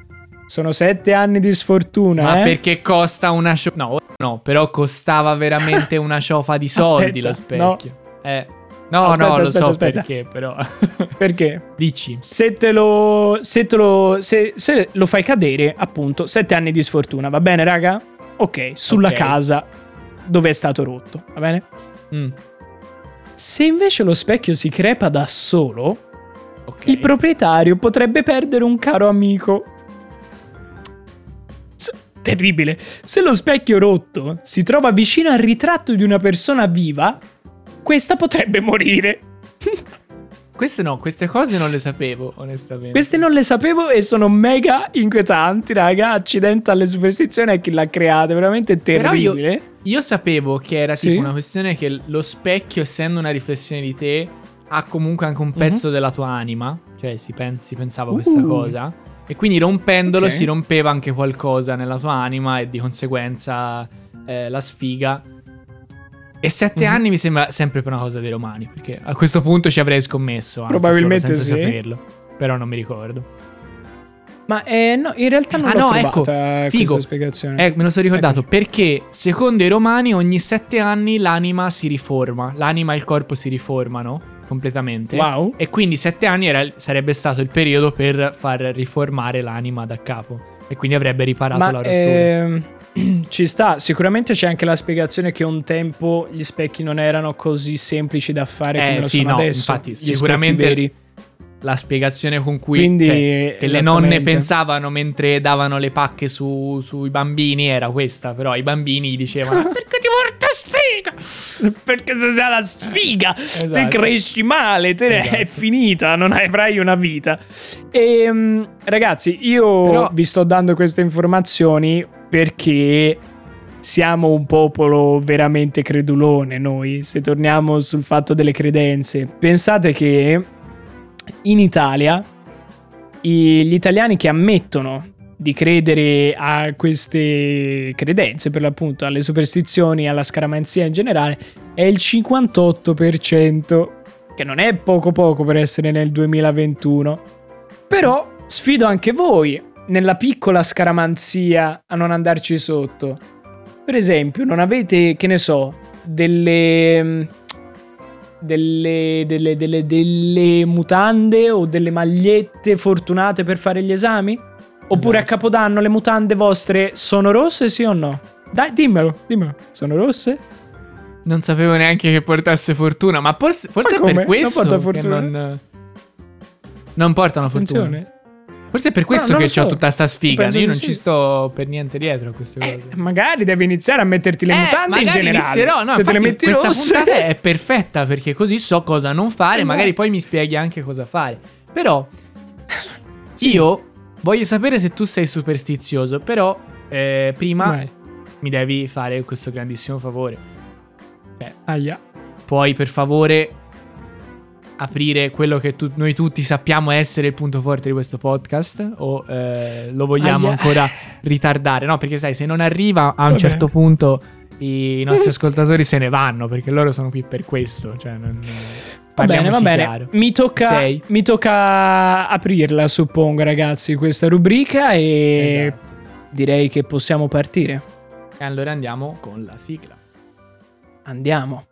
Sono sette anni di sfortuna, Ma eh. perché costa una ciofa? No, no, però costava veramente una ciofa di soldi Aspetta, lo specchio. Eh. No, Aspetta, no, lo aspetta, so aspetta. perché, però. Perché? Dici. Se te lo. Se te lo. Se, se lo fai cadere, appunto, sette anni di sfortuna, va bene, raga? Ok, sulla Ok. casa dove è stato rotto, va bene? Mm, Se invece lo specchio si crepa da solo, ok. il proprietario potrebbe perdere un caro amico. S- terribile. Se lo specchio rotto si trova vicino al ritratto di una persona viva, questa potrebbe morire. Queste no, queste cose non le sapevo, onestamente. Queste non le sapevo e sono mega inquietanti, raga. Accidente alle superstizioni a chi l'ha creata, veramente Però io- terribile. Io sapevo che era Sì? tipo una questione che lo specchio, essendo una riflessione di te, ha comunque anche un pezzo della tua anima. Cioè, si, pen- si pensava questa Mhm. Uh. cosa. E quindi rompendolo Ok. si rompeva anche qualcosa nella tua anima e di conseguenza eh, la sfiga. E sette Mhm. anni mi sembra sempre per una cosa dei romani, perché a questo punto ci avrei scommesso. anche Probabilmente senza sì. saperlo. Però non mi ricordo. Ma eh, no, in realtà non Ah, l'ho no, trovata ecco, questa figo. spiegazione. Eh, me lo sono ricordato perché secondo i romani ogni sette anni l'anima si riforma, l'anima e il corpo si riformano completamente. Wow. E quindi sette anni era- sarebbe stato il periodo per far riformare l'anima da capo. E quindi avrebbe riparato la Ma rottura. ehm, ci sta, sicuramente c'è anche la spiegazione che un tempo gli specchi non erano così semplici da fare Eh, come lo sì, sono no, adesso. infatti, gli sicuramente- veri. la spiegazione con cui Quindi, cioè, che le nonne pensavano mentre davano le pacche su- sui bambini era questa, però i bambini dicevano perché ti porta sfiga? Perché se sei la sfiga, Esatto. te cresci male, te Esatto. è finita, non avrai una vita. E ragazzi, io Però- vi sto dando queste informazioni perché siamo un popolo veramente credulone noi, se torniamo sul fatto delle credenze. Pensate che in Italia gli italiani che ammettono di credere a queste credenze, per l'appunto alle superstizioni, alla scaramanzia in generale, è il 58%, che non è poco poco per essere nel 2021. Però sfido anche voi nella piccola scaramanzia a non andarci sotto. Per esempio, non avete, che ne so, delle mm, delle, delle, delle, delle mutande o delle magliette fortunate per fare gli esami? Oppure Esatto. a Capodanno le mutande vostre sono rosse, sì o no? Dai, dimmelo, dimmelo. Sono rosse? Non sapevo neanche che portasse fortuna, ma forse, forse Ma è per Non questo porta che fortuna? non, non portano fortuna. Attenzione. Forse è per questo non che lo so. tutta sta sfiga. Io non sì. ci sto per niente dietro a queste Eh, cose. magari devi iniziare a metterti le Eh, mutande in generale. inizierò, no, Se te le metti questa rosse. puntata è perfetta perché così so cosa non fare, Eh, magari no. poi mi spieghi anche cosa fare. Però io voglio sapere se tu sei superstizioso, però eh, prima Vai. mi devi fare questo grandissimo favore. Aia. Puoi per favore aprire quello che tu- noi tutti sappiamo essere il punto forte di questo podcast o eh, lo vogliamo Aia. ancora ritardare? No, perché sai, se non arriva a un Vabbè. certo punto i nostri ascoltatori se ne vanno perché loro sono qui per questo. Cioè, non, Va bene, va bene. Mi tocca, Sei. mi tocca aprirla, suppongo, ragazzi, questa rubrica e Esatto. direi che possiamo partire. E allora andiamo con la sigla. Andiamo.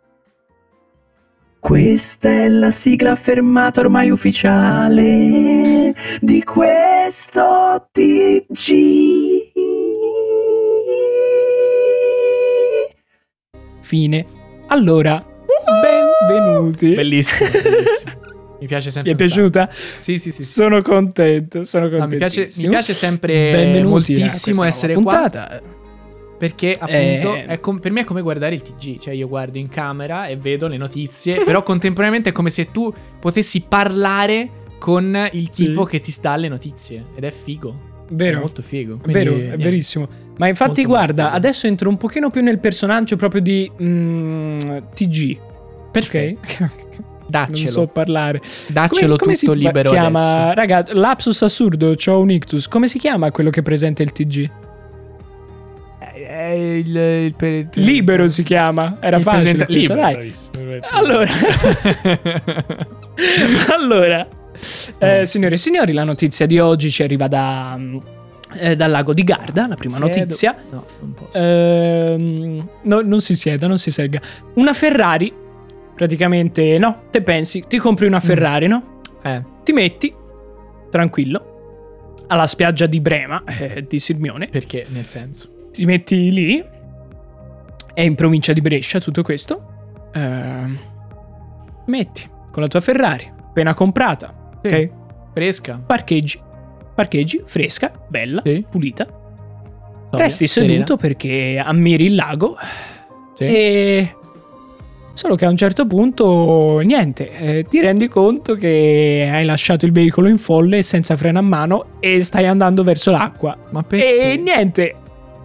Questa è la sigla fermata ormai ufficiale di questo TG. Fine. Allora, benvenuti. Bellissimo, bellissimo. Mi piace sempre. Mi è piaciuta? Sì, sì, sì. sì. Sono contento, sono No, contento. mi, piace, mi piace sempre Benvenuti moltissimo essere nuova qua. Perché appunto Eh. è com- per me è come guardare il TG, cioè io guardo in camera e vedo le notizie, però contemporaneamente è come se tu potessi parlare con il Sì. tipo che ti dà le notizie ed è figo. È Vero? molto figo. È vero, quindi, è verissimo. Ma infatti, Molto, guarda, molto adesso entro un pochino più nel personaggio proprio di mm, TG. Perfetto. Ok? Daccelo. Non so parlare. Daccelo come tutto si libero chiama? adesso. Raga, lapsus assurdo, c'ho un ictus. Come si chiama quello che presenta il TG? Il, il per- Libero si chiama. Era il facile. presenta- libero, dai. Allora. allora, eh, Eh, signore e signori, la notizia di oggi ci arriva da, mm, eh, dal lago di Garda, la prima Siedo. notizia. No, non posso. Ehm, no, non si sieda, non si segga. Una Ferrari, praticamente, no, te pensi, ti compri una Ferrari, no? Eh, Ti metti, tranquillo, alla spiaggia di Brema, eh, di Sirmione, perché nel senso. Ti metti lì, è in provincia di Brescia tutto questo, ehm, metti con la tua Ferrari, appena comprata, Sì. ok? Fresca. Parcheggi, parcheggi, fresca, bella, Sì. pulita, Sobria, resti serena. seduto perché ammiri il lago Sì. E solo che a un certo punto, niente, eh, ti rendi conto che hai lasciato il veicolo in folle senza freno a mano e stai andando verso l'acqua. Ma perché? E niente,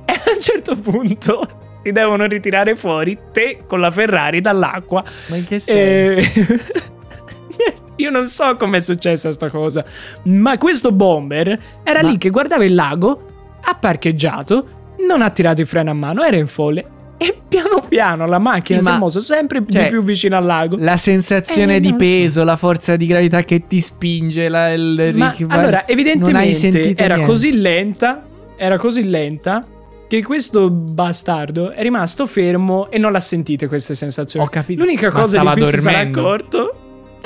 e a un certo punto ti devono ritirare fuori te con la Ferrari dall'acqua. Ma in che E... senso? Io non so com'è successa sta cosa, ma questo bomber era Ma- lì che guardava il lago, ha parcheggiato, non ha tirato il freno a mano, era in folle e piano piano la macchina Sì, si è mossa sempre cioè, di più vicino al lago. La sensazione Eh, di lo so. peso, la forza di gravità che ti spinge, la, il Ma ric- allora, evidentemente era niente. così lenta, era così lenta che questo bastardo è rimasto fermo e non l'ha sentite queste sensazioni. Ho capito. L'unica Ma cosa di cui si sarà dormendo. accorto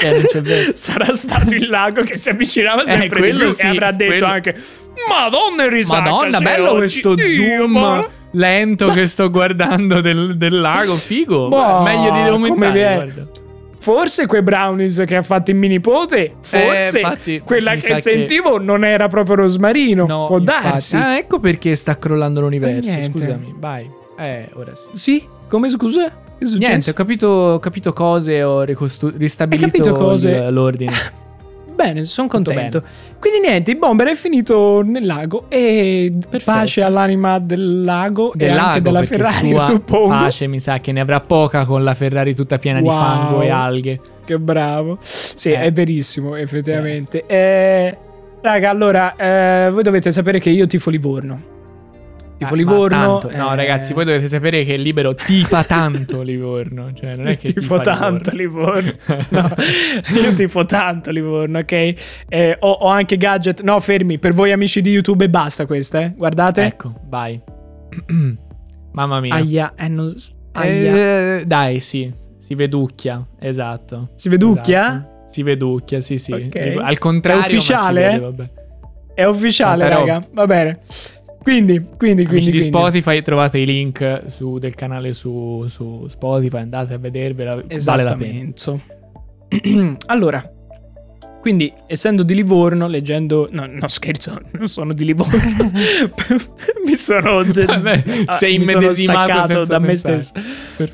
Eh, sarà stato il lago che si avvicinava Eh, sempre di quello più sì, e avrà detto quello- anche Madonna risacca Madonna, bello oggi questo zoom ma- lento che sto guardando del, del lago, figo. Boh, Meglio di come documentari, viene? Forse quei brownies che ha fatto il mini nipote, forse Eh, infatti, quella che sentivo non era proprio rosmarino. No, Può infatti. darsi. Ah, ecco perché sta crollando l'universo. niente. Scusami, vai. Eh, ora sì. Sì? Come scusa? Che? Niente, ho capito, ho capito cose, ho ricostru- ristabilito capito cose? l'ordine. Bene, sono contento. Quindi niente, il bomber è finito nel lago e Perfetto. pace all'anima del lago Del e anche lago, della perché Ferrari, sua suppongo. pace mi sa che ne avrà poca con la Ferrari tutta piena di Wow. fango e alghe. Che bravo. Sì, Eh. è verissimo, effettivamente. Eh, raga, allora, eh, voi dovete sapere che io tifo Livorno. Tifo Ah, Livorno. tanto- No, eh, ragazzi, voi dovete sapere che il libero tifa tanto Livorno. Cioè, non è che tifo tanto Livorno. No, io tifo tanto Livorno, ok? Eh, ho, ho anche gadget. No, fermi, per voi amici di YouTube e basta questa, eh. Guardate. Ecco, vai. Mamma mia. Aia, eh, non... Aia. Eh, dai, sì. Si veducchia, esatto. Si veducchia? Esatto. Si veducchia, sì, sì. Ok. Al contrario, È ufficiale, eh? vede, vabbè. È ufficiale, raga. Va bene. Quindi, quindi, quindi. Di. Spotify, trovate i link su- del canale su, su Spotify, andate a vedervela, vale la pena. Allora, quindi, essendo di Livorno, leggendo... No, no scherzo, non sono di Livorno. mi sono... Vabbè, ah, sei mi sono immedesimato staccato da me stesso.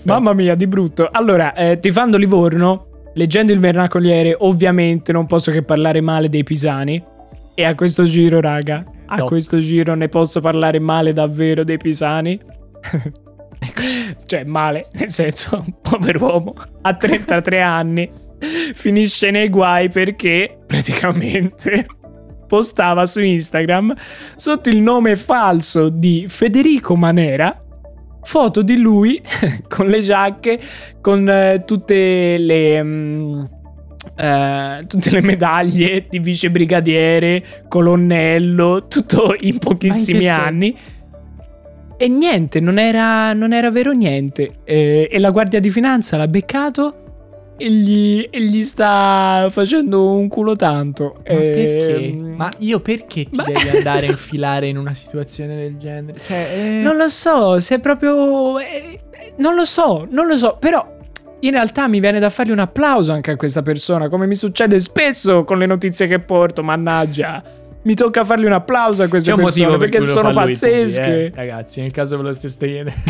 Mamma mia, di brutto. Allora, eh, tifando Livorno, leggendo il vernacoliere, ovviamente non posso che parlare male dei pisani. E a questo giro, raga, a No. questo giro ne posso parlare male davvero dei pisani. cioè, male, nel senso, un povero uomo a 33 anni finisce nei guai perché praticamente postava su Instagram sotto il nome falso di Federico Manera foto di lui con le giacche con eh, tutte le mm, eh, tutte le medaglie di vice brigadiere colonnello tutto in pochissimi anni. E niente non era, non era vero niente. Eh, e la guardia di finanza l'ha beccato e gli, e gli sta facendo un culo tanto. Ma perché? Ehm, Ma io perché ti ma- devi andare a infilare in una situazione del genere? Cioè, eh, Non lo so, se è proprio... eh, eh, non lo so, non lo so, però in realtà mi viene da fargli un applauso anche a questa persona, come mi succede spesso con le notizie che porto, mannaggia. Mi tocca fargli un applauso a queste c'è persone per perché sono fa lui pazzesche. eh, ragazzi, nel caso ve lo steste chiedendo.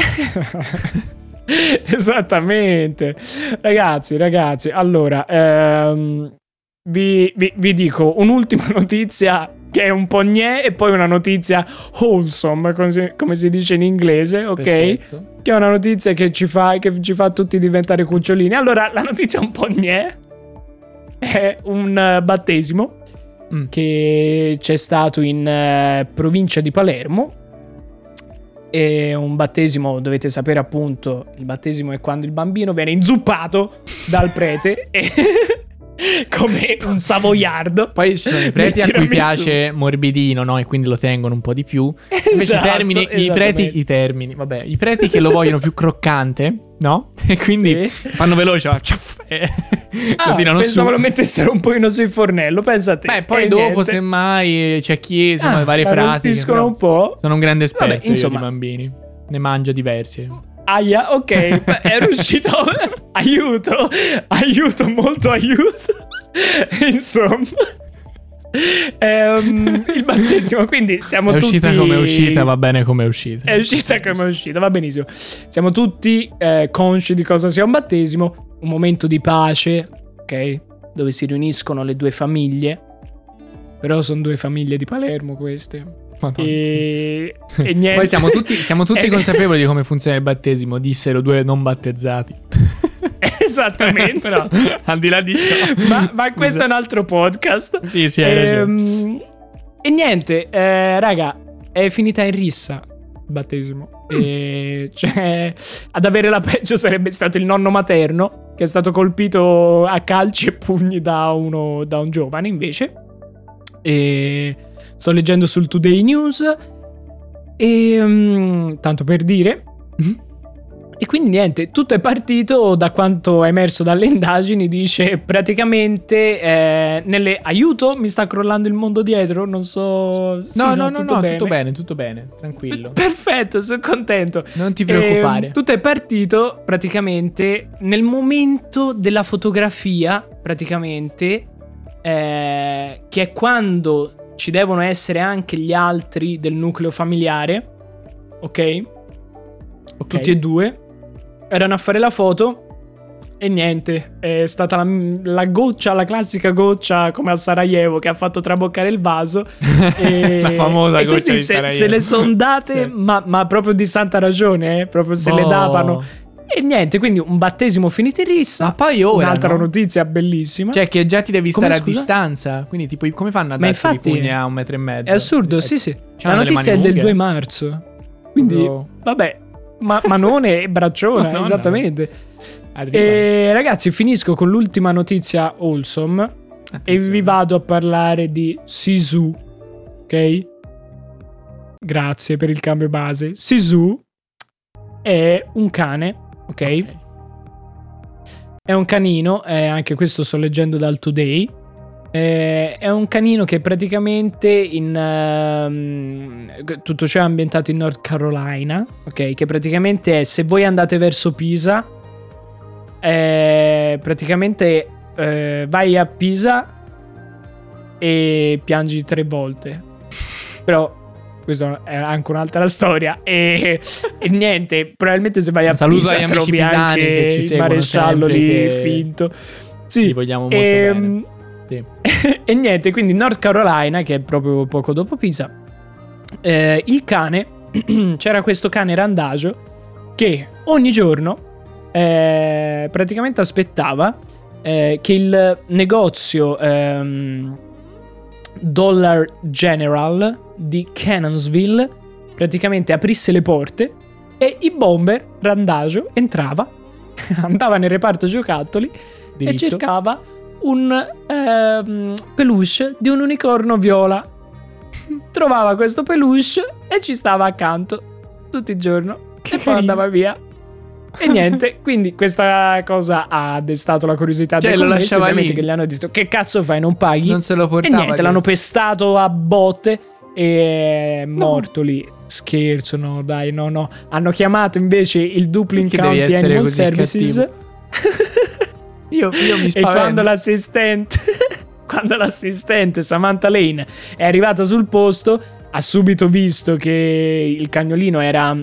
Esattamente. Ragazzi, ragazzi, allora, ehm, vi, vi- vi dico un'ultima notizia che è un po' gnè e poi una notizia wholesome, come si, dice in inglese, ok? Perfetto. Che è una notizia che ci fa, che ci fa tutti diventare cucciolini. Allora, la notizia un po' gnè è un eh, battesimo Mm. che c'è stato in eh, provincia di Palermo. È un battesimo, dovete sapere appunto, il battesimo è quando il bambino viene inzuppato dal prete e- come un savoiardo. Poi ci sono i preti a cui piace morbidino, no? E quindi lo tengono un po' di più. Invece Esatto, i termini, i preti, i termini, vabbè, i preti che lo vogliono più croccante, no? E quindi Sì. fanno veloce, va, ciaff, e Ah, lo tirano pensavo su. lo mettessero un pochino sul fornello, pensa a te. Beh, poi E dopo, niente. semmai, c'è chi, insomma, Ah, varie la pratiche. arrostiscono un po'. Sono un grande esperto Vabbè, insomma. di bambini. Ne mangio diversi. Aia, ok, è riuscito. aiuto, aiuto, molto aiuto. Insomma, Ehm, il battesimo, quindi siamo è tutti. uscita come è uscita, va bene come è uscita. È uscita come è uscita, va benissimo. Siamo tutti eh, consci di cosa sia un battesimo, un momento di pace, ok? Dove si riuniscono le due famiglie. Però sono due famiglie di Palermo queste. E, e niente. Poi siamo tutti, siamo tutti Eh, consapevoli di come funziona il battesimo, dissero due non battezzati. Esattamente. Però, al di là di ciò. ma, ma questo è un altro podcast. Sì, sì, ragione. Ehm, e niente, eh, raga, è finita in rissa il battesimo. E cioè, ad avere la peggio sarebbe stato il nonno materno, che è stato colpito a calci e pugni da, uno, da un giovane invece. E sto leggendo sul Today News. E mm, tanto per dire, E quindi niente, tutto è partito da quanto è emerso dalle indagini, dice praticamente eh, nelle aiuto, mi sta crollando il mondo dietro, non so... No, Sì, no, no, tutto no, bene. tutto bene, tutto bene, tranquillo. Perfetto, sono contento. Non ti preoccupare. Ehm, tutto è partito praticamente nel momento della fotografia, praticamente, eh, che è quando ci devono essere anche gli altri del nucleo familiare, ok? Ok. Tutti e due. Erano a fare la foto. E niente, è stata la, la goccia, la classica goccia come a Sarajevo che ha fatto traboccare il vaso. e, La famosa e goccia di se, Sarajevo. se le son date, ma, ma proprio di santa ragione, eh, proprio se le Boh. davano. E niente, quindi un battesimo finito in rissa. Ma poi ora, Un'altra no? notizia bellissima. Cioè che già ti devi Come, stare a scusa? distanza. Quindi tipo come fanno a darsi i pugni a un metro e mezzo? è assurdo, Eh, sì, sì. La notizia è del lunghe. 2 marzo. Quindi, Proprio vabbè, ma, manone e bracciona, Madonna. esattamente. arrivano. E ragazzi, finisco con l'ultima notizia wholesome e Attenzione. vi vado a parlare di Sisu, ok? Grazie per il cambio base. Sisu è un cane, ok? È un canino, eh, anche questo sto leggendo dal Today. Eh, è un canino che praticamente in ehm, tutto ciò è ambientato in North Carolina, ok? Che praticamente è se voi andate verso Pisa, eh, praticamente eh, vai a Pisa e piangi tre volte. Però questa è anche un'altra storia. E, e niente, probabilmente se vai a saluto Pisa amici trovi anche che ci maresciallo lì finto. Sì, vogliamo molto Ehm, bene. Sì. e niente, quindi North Carolina, che è proprio poco dopo Pisa, eh, il cane, c'era questo cane randagio che ogni giorno eh, praticamente aspettava eh, che il negozio ehm, Dollar General di Cannonsville praticamente aprisse le porte e il bomber randagio entrava, andava nel reparto giocattoli e Diritto. cercava un ehm, peluche di un unicorno viola. Trovava questo peluche e ci stava accanto tutto il giorno. Che e poi andava via. E niente, quindi questa cosa ha destato la curiosità Cioè, dei commessi, ovviamente lì. che gli hanno detto che cazzo fai, non paghi? Non se lo e portava. niente, lì. l'hanno pestato a botte e è morto lì. Scherzo, no, dai, no, no. Hanno chiamato invece il Dublin Perché County Animal Services. Io, io mi E spavento. quando l'assistente, quando l'assistente Samantha Lane è arrivata sul posto, ha subito visto che il cagnolino era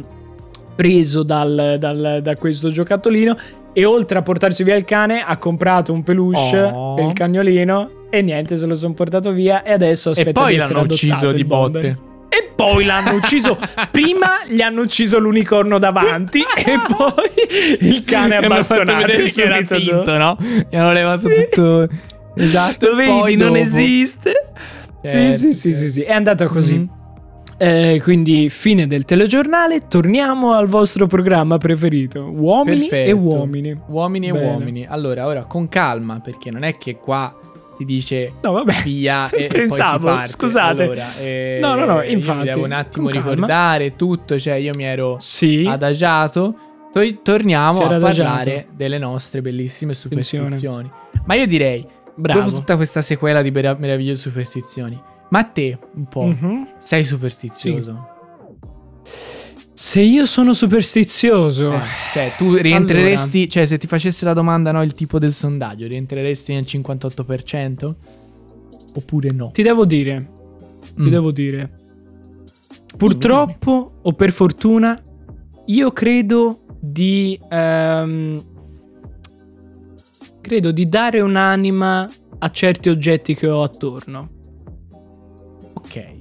preso dal- dal- da questo giocattolino e oltre a portarsi via il cane ha comprato un peluche Oh. per il cagnolino e niente, se lo sono portato via e adesso E aspetta poi di essere l'hanno ucciso di bomber. botte. E poi l'hanno ucciso. Prima gli hanno ucciso l'unicorno davanti e poi il cane a E hanno fatto bastonate vedere che era finto, no? Gli hanno levato Sì. tutto. Esatto. Poi non esiste. sì, Certo, sì, sì, sì, sì, è andata così. Mhm. Eh, quindi fine del telegiornale, torniamo al vostro programma preferito, Uomini e Perfetto. Uomini. Uomini e Bene. uomini. Allora, ora con calma, perché non è che qua si dice No, vabbè. via e, e poi si Pensavo, parte. scusate. Allora, eh, No, no, no, infatti, devo un attimo ricordare tutto, cioè io mi ero Sì. adagiato. Poi torniamo a era parlare adagiato. delle nostre bellissime Attenzione. superstizioni. Ma io direi, Bravo. dopo tutta questa sequela di merav- meravigliose superstizioni, ma te un po' Mhm. sei superstizioso? Se io sono superstizioso, Eh, cioè, tu rientreresti, cioè, se ti facesse la domanda, no, il tipo del sondaggio, rientreresti nel 58%? Oppure no? ti devo dire, ti Mm. devo dire. Purtroppo o per fortuna, io credo di ehm, credo di dare un'anima a certi oggetti che ho attorno.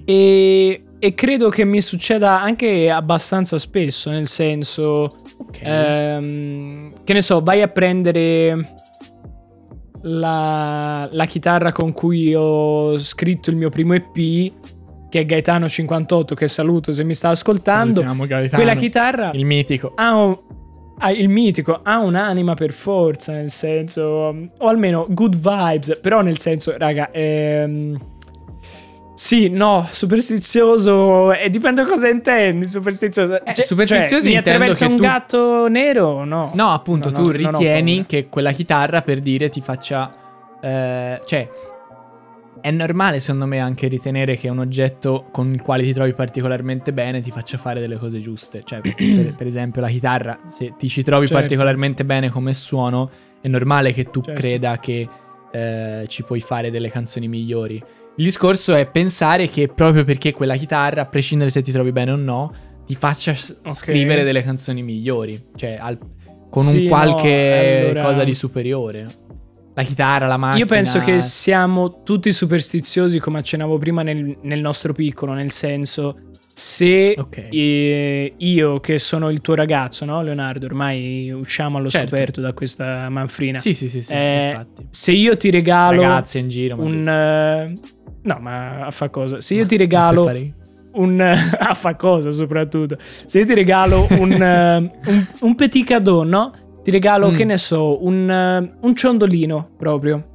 E, e credo che mi succeda anche abbastanza spesso, nel senso, Ok. ehm, che ne so, vai a prendere la, la chitarra con cui ho scritto il mio primo EP, che è Gaetano 58, che saluto se mi sta ascoltando. Quella chitarra Il mitico. ha un- ha il mitico ha un'anima per forza, nel senso, o almeno good vibes, però nel senso, raga, ehm, Sì, no, superstizioso. E dipende da cosa intendi. Superstizioso. Eh, superstizioso cioè, mi attraversa un tu- gatto nero o no? No, appunto, No, tu no, ho ritieni che quella chitarra per dire ti faccia. eh, cioè, è normale secondo me anche ritenere che un oggetto con il quale ti trovi particolarmente bene ti faccia fare delle cose giuste. Cioè, per, per esempio, la chitarra, se ti ci trovi Certo. particolarmente bene come suono, è normale che tu Certo. creda che eh, ci puoi fare delle canzoni migliori. Il discorso è pensare che proprio perché quella chitarra, a prescindere se ti trovi bene o no, ti faccia s- Ok. scrivere delle canzoni migliori. Cioè, al- con Sì, un qualche no, allora- cosa di superiore. La chitarra, la macchina. Io penso che siamo tutti superstiziosi, come accennavo prima, nel, nel nostro piccolo, nel senso, se Ok. eh, io che sono il tuo ragazzo, no Leonardo, ormai usciamo allo Certo. scoperto da questa manfrina. Sì, sì, sì, sì, Eh, infatti. Se io ti regalo Ragazze in giro. un... no, ma a fa cosa? Se io ti regalo un... a fa cosa soprattutto? Se io ti regalo un, eh, un, un petit cadeau, no? Ti regalo, Mm. che ne so, un, eh, un ciondolino proprio.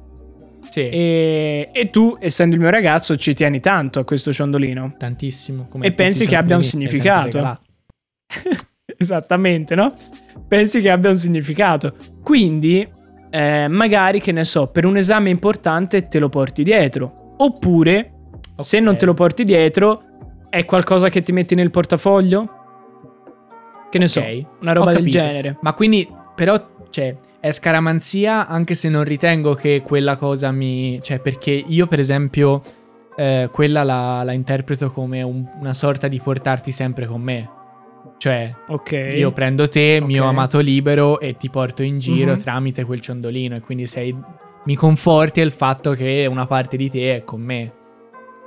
Sì, E, e tu, essendo il mio ragazzo, ci tieni tanto a questo ciondolino. tantissimo. come E pensi che abbia un significato? Esattamente, no? Pensi che abbia un significato. Quindi, eh, magari, che ne so, per un esame importante te lo porti dietro. Oppure, se Ok. non te lo porti dietro, è qualcosa che ti metti nel portafoglio? Che ne so, Ok, una roba del genere. Ma quindi, però, cioè, è scaramanzia anche se non ritengo che quella cosa mi... Cioè, perché io, per esempio, eh, quella la, la interpreto come un- una sorta di portarti sempre con me. Cioè, Ok. io prendo te, mio Ok. amato libero, e ti porto in giro Mhm. tramite quel ciondolino. E quindi sei... Mi conforti il fatto che una parte di te è con me.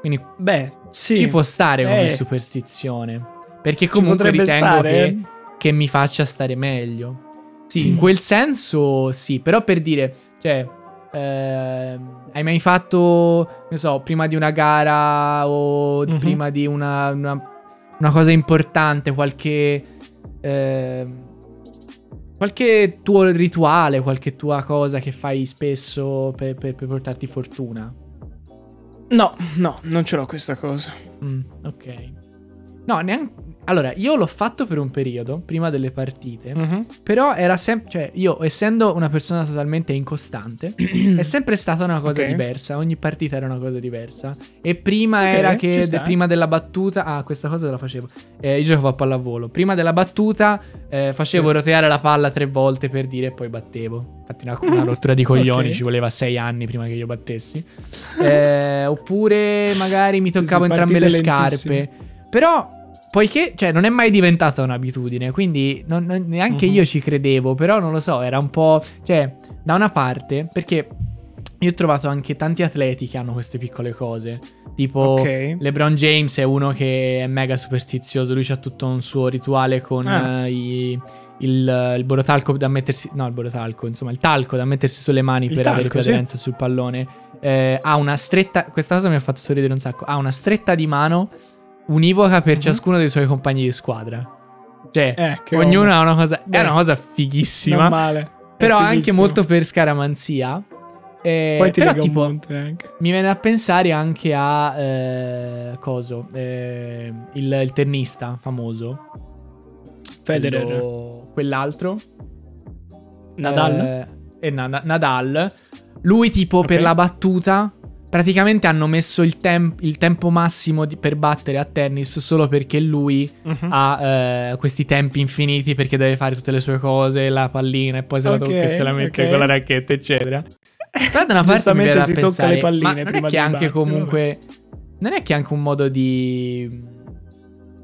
Quindi Beh, sì. ci può stare come Eh. superstizione. Perché comunque ritengo che eh. che mi faccia stare meglio. Sì, in quel senso sì, però per dire, cioè, ehm, hai mai fatto, ne so, prima di una gara o Mhm. prima di una, una- una cosa importante, qualche... ehm, qualche tuo rituale, qualche tua cosa che fai spesso per, per- per portarti fortuna? No, no, non ce l'ho questa cosa. Mm, ok. No, neanche... Allora, io l'ho fatto per un periodo, prima delle partite. Mhm. Però era sempre, cioè io essendo una persona totalmente incostante, è sempre stata una cosa Ok. diversa, ogni partita era una cosa diversa. E prima Ok, era che de- prima della battuta, ah questa cosa la facevo, eh, io giocavo a pallavolo, prima della battuta eh, facevo Sì. roteare la palla tre volte per dire e poi battevo. Infatti una, una rottura di coglioni, ci voleva sei anni prima che io battessi. Eh, oppure magari mi Sì, sì, toccavo entrambe le scarpe. Però, poiché, cioè, non è mai diventata un'abitudine, quindi non- non- neanche Mhm. io ci credevo, però non lo so, era un po'... Cioè, da una parte, perché io ho trovato anche tanti atleti che hanno queste piccole cose, tipo Ok. LeBron James è uno che è mega superstizioso, lui ha tutto un suo rituale con Ah. eh, i- il, il borotalco da mettersi, no il borotalco, insomma il talco da mettersi sulle mani Il per avere talco, più sì. sul pallone. Eh, ha una stretta, questa cosa mi ha fatto sorridere un sacco, ha una stretta di mano univoca per Mhm. ciascuno dei suoi compagni di squadra. Cioè, Eh, ognuno ha una cosa, è Beh, una cosa fighissima, male. però È anche fighissimo. molto per scaramanzia. Eh, Poi ti però tipo, mi viene a pensare anche a eh, coso, eh, il, il tennista famoso. Federer. Quello- quell'altro. Nadal. Eh, e Na- Nadal. Lui tipo Ok. per la battuta praticamente hanno messo il, tem- il tempo massimo di- per battere a tennis solo perché lui Mhm. ha eh, questi tempi infiniti perché deve fare tutte le sue cose, la pallina e poi se, la, Ok, tocca e se la mette ok. con la racchetta eccetera. Però da una parte mi viene si tocca pensare, le palline ma non è che anche battere, comunque non è che anche un modo di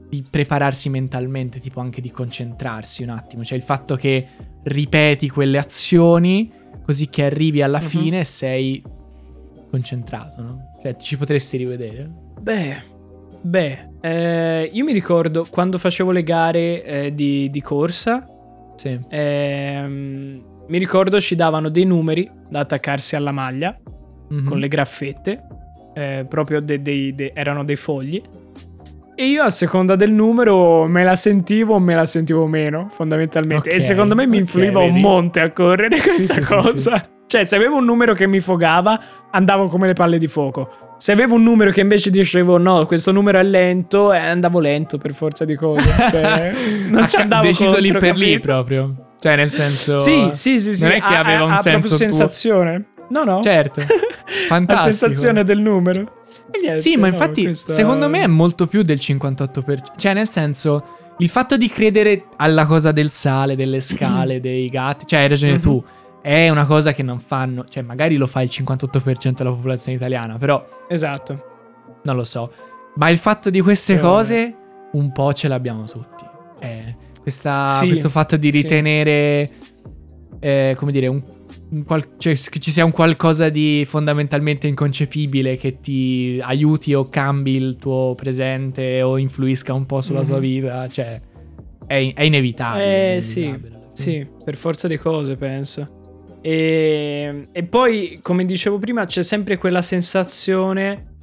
di prepararsi mentalmente, tipo anche di concentrarsi un attimo, cioè il fatto che ripeti quelle azioni così che arrivi alla Mhm. fine e sei concentrato, no? Cioè ci potresti rivedere. Beh, beh, eh, io mi ricordo quando facevo le gare eh, di, di corsa, Sì. ehm, mi ricordo ci davano dei numeri da attaccarsi alla maglia Mhm. con le graffette, eh, proprio de- dei- de- erano dei fogli. E io a seconda del numero me la sentivo o me la sentivo meno, fondamentalmente. Ok, e secondo me mi influiva un vedi? monte a correre questa sì, sì, cosa. Cioè, se avevo un numero che mi fogava, andavo come le palle di fuoco. Se avevo un numero che invece dicevo no, questo numero è lento, eh, andavo lento per forza di cose. Cioè, non ci andavo deciso contro, lì per lì capito? proprio. Cioè, nel senso. Sì, sì, sì, sì. Non è che ha- aveva ha- un ha senso proprio tuo. sensazione. No, no. Certo. La Fantastico. sensazione del numero. Niente, Sì, ma no, infatti, questa- secondo me è molto più del 58%. Cioè, nel senso, il fatto di credere alla cosa del sale, delle scale, dei gatti, cioè, hai ragione Mhm. tu. È una cosa che non fanno. Cioè, magari lo fa il 58% della popolazione italiana, però Esatto. non lo so. Ma il fatto di queste Però, cose, un po' ce l'abbiamo tutti. Eh, questa- Sì, questo fatto di sì. ritenere, eh, come dire, un, un qual- cioè, che ci sia un qualcosa di fondamentalmente inconcepibile che ti aiuti o cambi il tuo presente o influisca un po' sulla tua Mhm. vita. Cioè, è, è inevitabile. Eh è sì, inevitabile fine. sì, per forza di cose penso. E, e poi, come dicevo prima, c'è sempre quella sensazione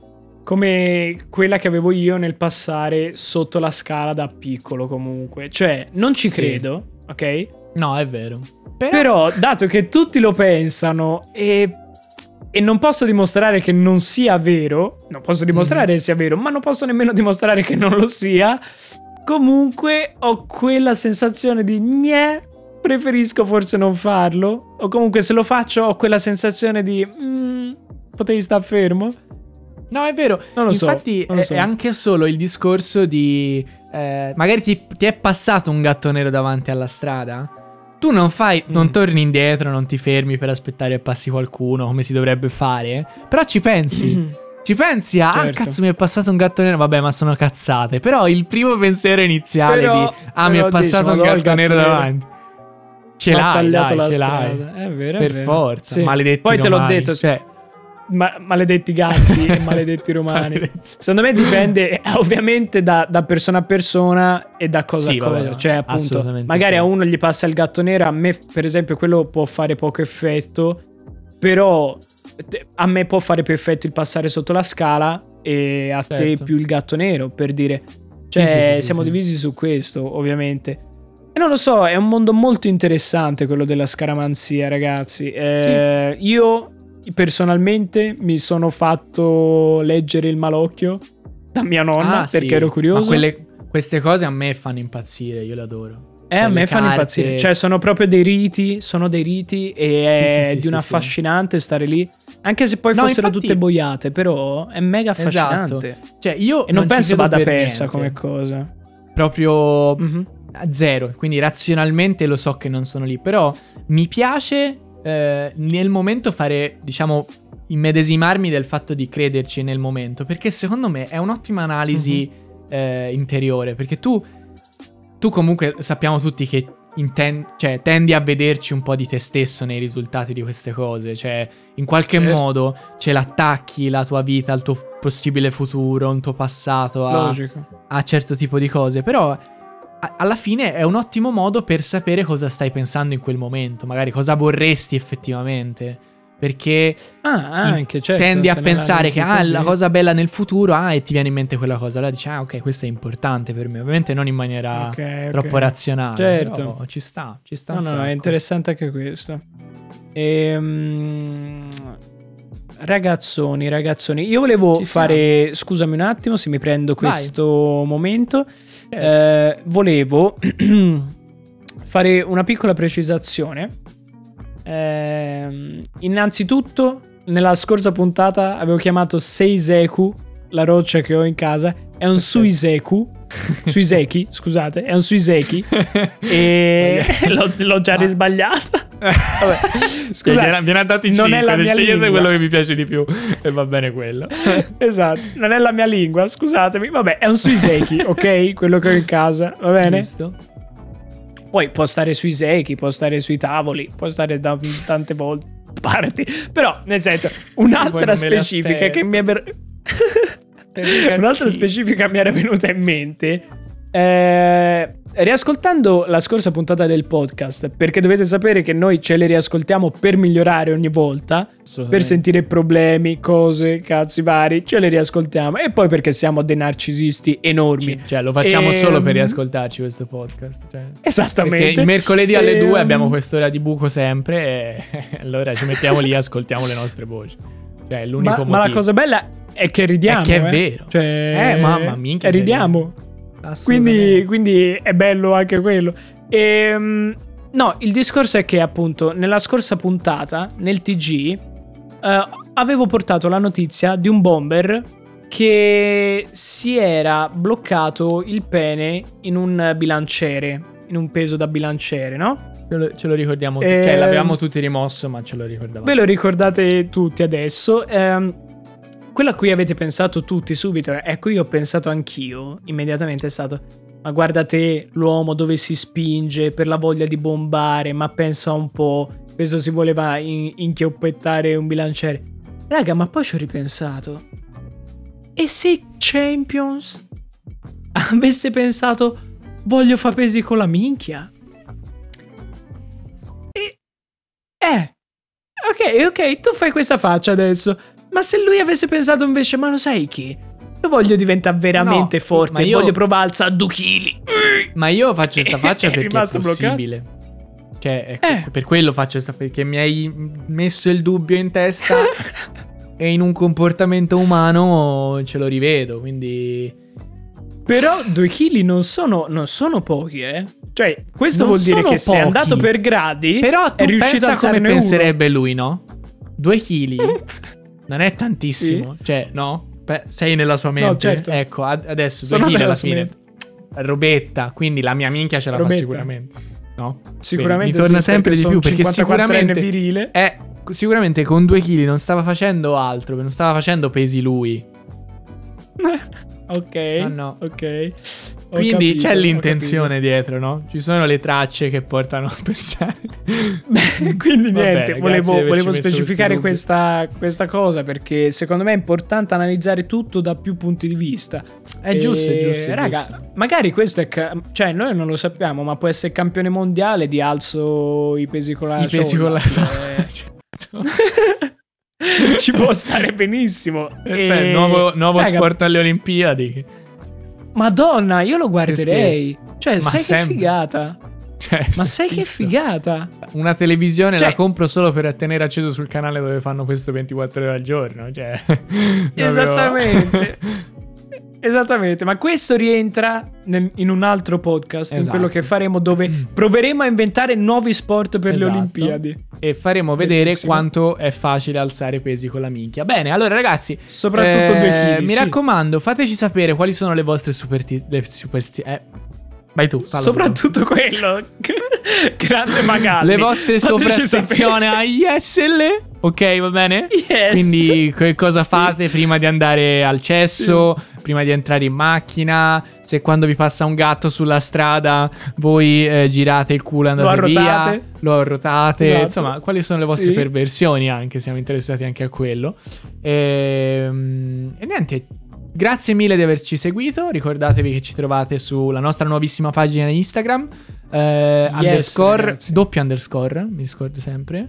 come quella che avevo io nel passare sotto la scala da piccolo comunque. Cioè, non ci Sì. credo, ok? No, è vero. Però, Però, dato che tutti lo pensano e, e non posso dimostrare che non sia vero, non posso dimostrare Mhm. che sia vero, ma non posso nemmeno dimostrare che non lo sia, comunque ho quella sensazione di gne, preferisco forse non farlo, o comunque se lo faccio ho quella sensazione di "Mm, potevi star fermo. No, è vero. Non lo so, Infatti, non lo è- so. è anche solo il discorso di. eh, magari ti, ti è passato un gatto nero davanti alla strada. Tu non fai. Non Mm. torni indietro, non ti fermi per aspettare che passi qualcuno, come si dovrebbe fare. Però ci pensi. Ci pensi a. Ah, Certo. cazzo, mi è passato un gatto nero. Vabbè, ma sono cazzate. Però il primo pensiero iniziale Però- di. Ah, mi è passato dici, un "Madonna, gatto, gatto nero nero". davanti. Ce l'hai, tagliato dai, la ce l'hai. strada. È vero, è Per vero. forza. Sì. Maledetti Poi te l'ho detto, Cioè, Ma- maledetti gatti e maledetti romani. Maledetti. Secondo me dipende eh, ovviamente da, da persona a persona e da cosa Sì, a cosa. vabbè, cioè, appunto, magari sì. a uno gli passa il gatto nero, a me, per esempio, quello può fare poco effetto. Però te- a me può fare più effetto il passare sotto la scala e a te Certo. più il gatto nero, per dire. Cioè, Sì, siamo divisi su questo, ovviamente. E non lo so, è un mondo molto interessante quello della scaramanzia, ragazzi. Eh, Io personalmente mi sono fatto leggere il malocchio da mia nonna Ah, sì. perché ero curioso. Ma quelle- queste cose a me fanno impazzire, io le adoro. Eh, a me fanno impazzire. Cioè, sono proprio dei riti. Sono dei riti e è Sì, sì, sì, di un sì, sì. affascinante stare lì. Anche se poi No, fossero infatti- tutte boiate, però è mega Esatto. affascinante. Cioè, io E non, ci penso vada per persa niente. come cosa. Proprio Mhm. A zero. Quindi razionalmente lo so che non sono lì. Però mi piace eh, nel momento fare, diciamo, immedesimarmi del fatto di crederci nel momento. Perché secondo me è un'ottima analisi Mhm. eh, interiore. Perché tu, tu comunque sappiamo tutti che inten- cioè, tendi a vederci un po' di te stesso nei risultati di queste cose. Cioè, in qualche Certo. modo ce l'attacchi la tua vita al tuo possibile futuro, un tuo passato, a, a certo tipo di cose, però alla fine è un ottimo modo per sapere cosa stai pensando in quel momento, magari cosa vorresti effettivamente, perché Ah, in- anche certo. tendi a pensare che ah, la cosa bella nel futuro, ah, e ti viene in mente quella cosa, allora dici ah, ok, questo è importante per me, ovviamente non in maniera Ok, ok. troppo razionale, Certo. ci sta, ci sta No, no, sacco. è interessante anche questo. Ehm, ragazzoni, ragazzoni, io volevo fare, scusami un attimo se mi prendo Vai. questo momento, Certo. Eh, volevo fare una piccola precisazione. Ehm, innanzitutto, nella scorsa puntata avevo chiamato Seiseku, la roccia che ho in casa, è un. Suiseku. Suiseki, scusate, è un Suiseki. e l'ho, l'ho già risbagliata. Vabbè, Scusa, viene, viene dato in non è 5, la mia scegliete lingua. quello che mi piace di più e va bene quello. esatto, non è la mia lingua, scusatemi. Vabbè, è un Suiseki, ok? Quello che ho in casa, va bene? Giusto? Poi può stare sui secchi, può stare sui tavoli, può stare da tante volte parti. Però, nel senso, un'altra specifica che mi è ver- un'altra specifica mi era venuta in mente. Eh, riascoltando la scorsa puntata del podcast, perché dovete sapere che noi ce le riascoltiamo per migliorare ogni volta, per sentire problemi, cose, cazzi vari, ce le riascoltiamo. E poi perché siamo dei narcisisti enormi. Cioè, lo facciamo Ehm, solo per riascoltarci questo podcast. Cioè. Esattamente. Perché il mercoledì alle Ehm, 2 abbiamo quest'ora di buco sempre e allora ci mettiamo lì e ascoltiamo le nostre voci. Cioè, è l'unico ma, motivo. ma la cosa bella è che ridiamo. È che è eh. vero. Cioè, Eh, mamma, minchia, Ridiamo. Quindi, quindi è bello anche quello. Ehm, no, il discorso è che appunto nella scorsa puntata, nel TG, eh, avevo portato la notizia di un bomber che si era bloccato il pene in un bilanciere, in un peso da bilanciere, no? Ce lo, ce lo ricordiamo tutti. Ehm, Cioè, l'avevamo tutti rimosso, ma ce lo ricordavamo. Ve lo ricordate tutti adesso. Ehm, quello a cui avete pensato tutti subito, ecco io ho pensato anch'io, immediatamente è stato, ma guarda te l'uomo dove si spinge per la voglia di bombare, ma pensa un po', questo si voleva in- inchioppettare un bilanciere. Raga, ma poi ci ho ripensato. E se Champions avesse pensato, voglio fa pesi con la minchia? E... Eh, ok, ok, tu fai questa faccia adesso. Ma se lui avesse pensato invece, ma lo sai che? Io voglio diventare veramente No, forte, ma io- voglio provare a alzare due chili. Ma io faccio questa faccia perché è rimasto bloccato? possibile. Cioè, ecco, Eh. per quello faccio questa perché mi hai messo il dubbio in testa e in un comportamento umano ce lo rivedo, quindi Però due chili non sono, non sono pochi, eh. Cioè, questo Non vuol dire che se è pochi. andato per gradi, Però tu è riuscito a come uno. penserebbe lui, no? Due chili non è tantissimo, cioè, no? Beh, sei nella sua mente. certo. Ecco, ad- adesso due Sono nella alla fine. mente. Robetta, quindi la mia minchia ce la Robetta. fa sicuramente. No? Sicuramente Quindi mi torna sì, sempre di più perché 54enne sicuramente virile. Eh, sicuramente con due chili non stava facendo altro, non stava facendo pesi lui. Ok. Ah, no. Ok. Quindi capito, c'è l'intenzione dietro, no? Ci sono le tracce che portano a pensare. capito. Quindi Va niente, volevo, volevo specificare questa, questa cosa perché secondo me è importante analizzare tutto da più punti di vista. È giusto, è E, giusto. è Raga, giusto. magari questo è. ca- cioè, noi non lo sappiamo, ma può essere campione mondiale di alzo i pesi con la I pesi con la. Eh, Ci può stare benissimo. Perfetto, E- nuovo, nuovo raga, sport alle Olimpiadi. Madonna, io lo guarderei. Cioè, Ma sai che sempre. figata. Cioè, Ma sai che fisso. figata. Una televisione Cioè- la compro solo per tenere acceso sul canale dove fanno questo 24 ore al giorno. Cioè, Esattamente. Esattamente, ma questo rientra nel- in un altro podcast, in Esatto. quello che faremo dove proveremo a inventare nuovi sport per Esatto. le Olimpiadi. e faremo vedere Bellissimo. quanto è facile alzare pesi con la minchia. Bene, allora ragazzi, Soprattutto eh, due chili. Mi sì. raccomando, fateci sapere quali sono le vostre superti- le supersti- eh, vai tu. Soprattutto quello. Grande Magalli. Le vostre Fateci soprassezioni sapere. Ok, va bene? Yes. Quindi che cosa Sì. fate prima di andare al cesso, prima di entrare in macchina, se quando vi passa un gatto sulla strada voi eh, girate il culo e Lo andate via, arrotate. lo arrotate, Esatto. insomma, quali sono le vostre Sì. perversioni anche, siamo interessati anche a quello. Ehm, E, niente, grazie mille di averci seguito, ricordatevi che ci trovate sulla nostra nuovissima pagina Instagram, eh, underscore, ragazzi. doppio underscore, mi ricordo sempre.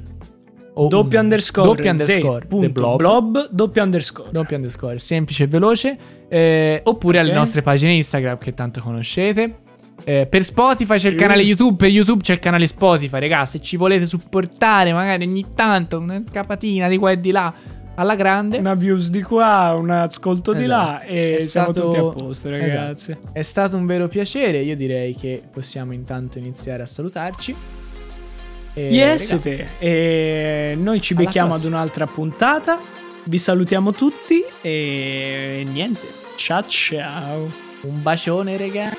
O Doppio un- underscore. Doppio underscore. de blob. blob. Doppio underscore. Doppio underscore, semplice e veloce. eh, oppure alle Ok. nostre pagine Instagram che tanto conoscete. Eh, per Spotify c'è il canale YouTube, per YouTube c'è il canale Spotify, raga. Se ci volete supportare, magari ogni tanto una capatina di qua e di là alla grande. Una views di qua, un ascolto di là Esatto. e È siamo stato- tutti a posto, ragazzi. Esatto. È stato un vero piacere. Io direi che possiamo intanto iniziare a salutarci. E, Yes. E noi ci Alla becchiamo ad un'altra puntata. Vi salutiamo tutti e niente. Ciao ciao. un bacione, raga.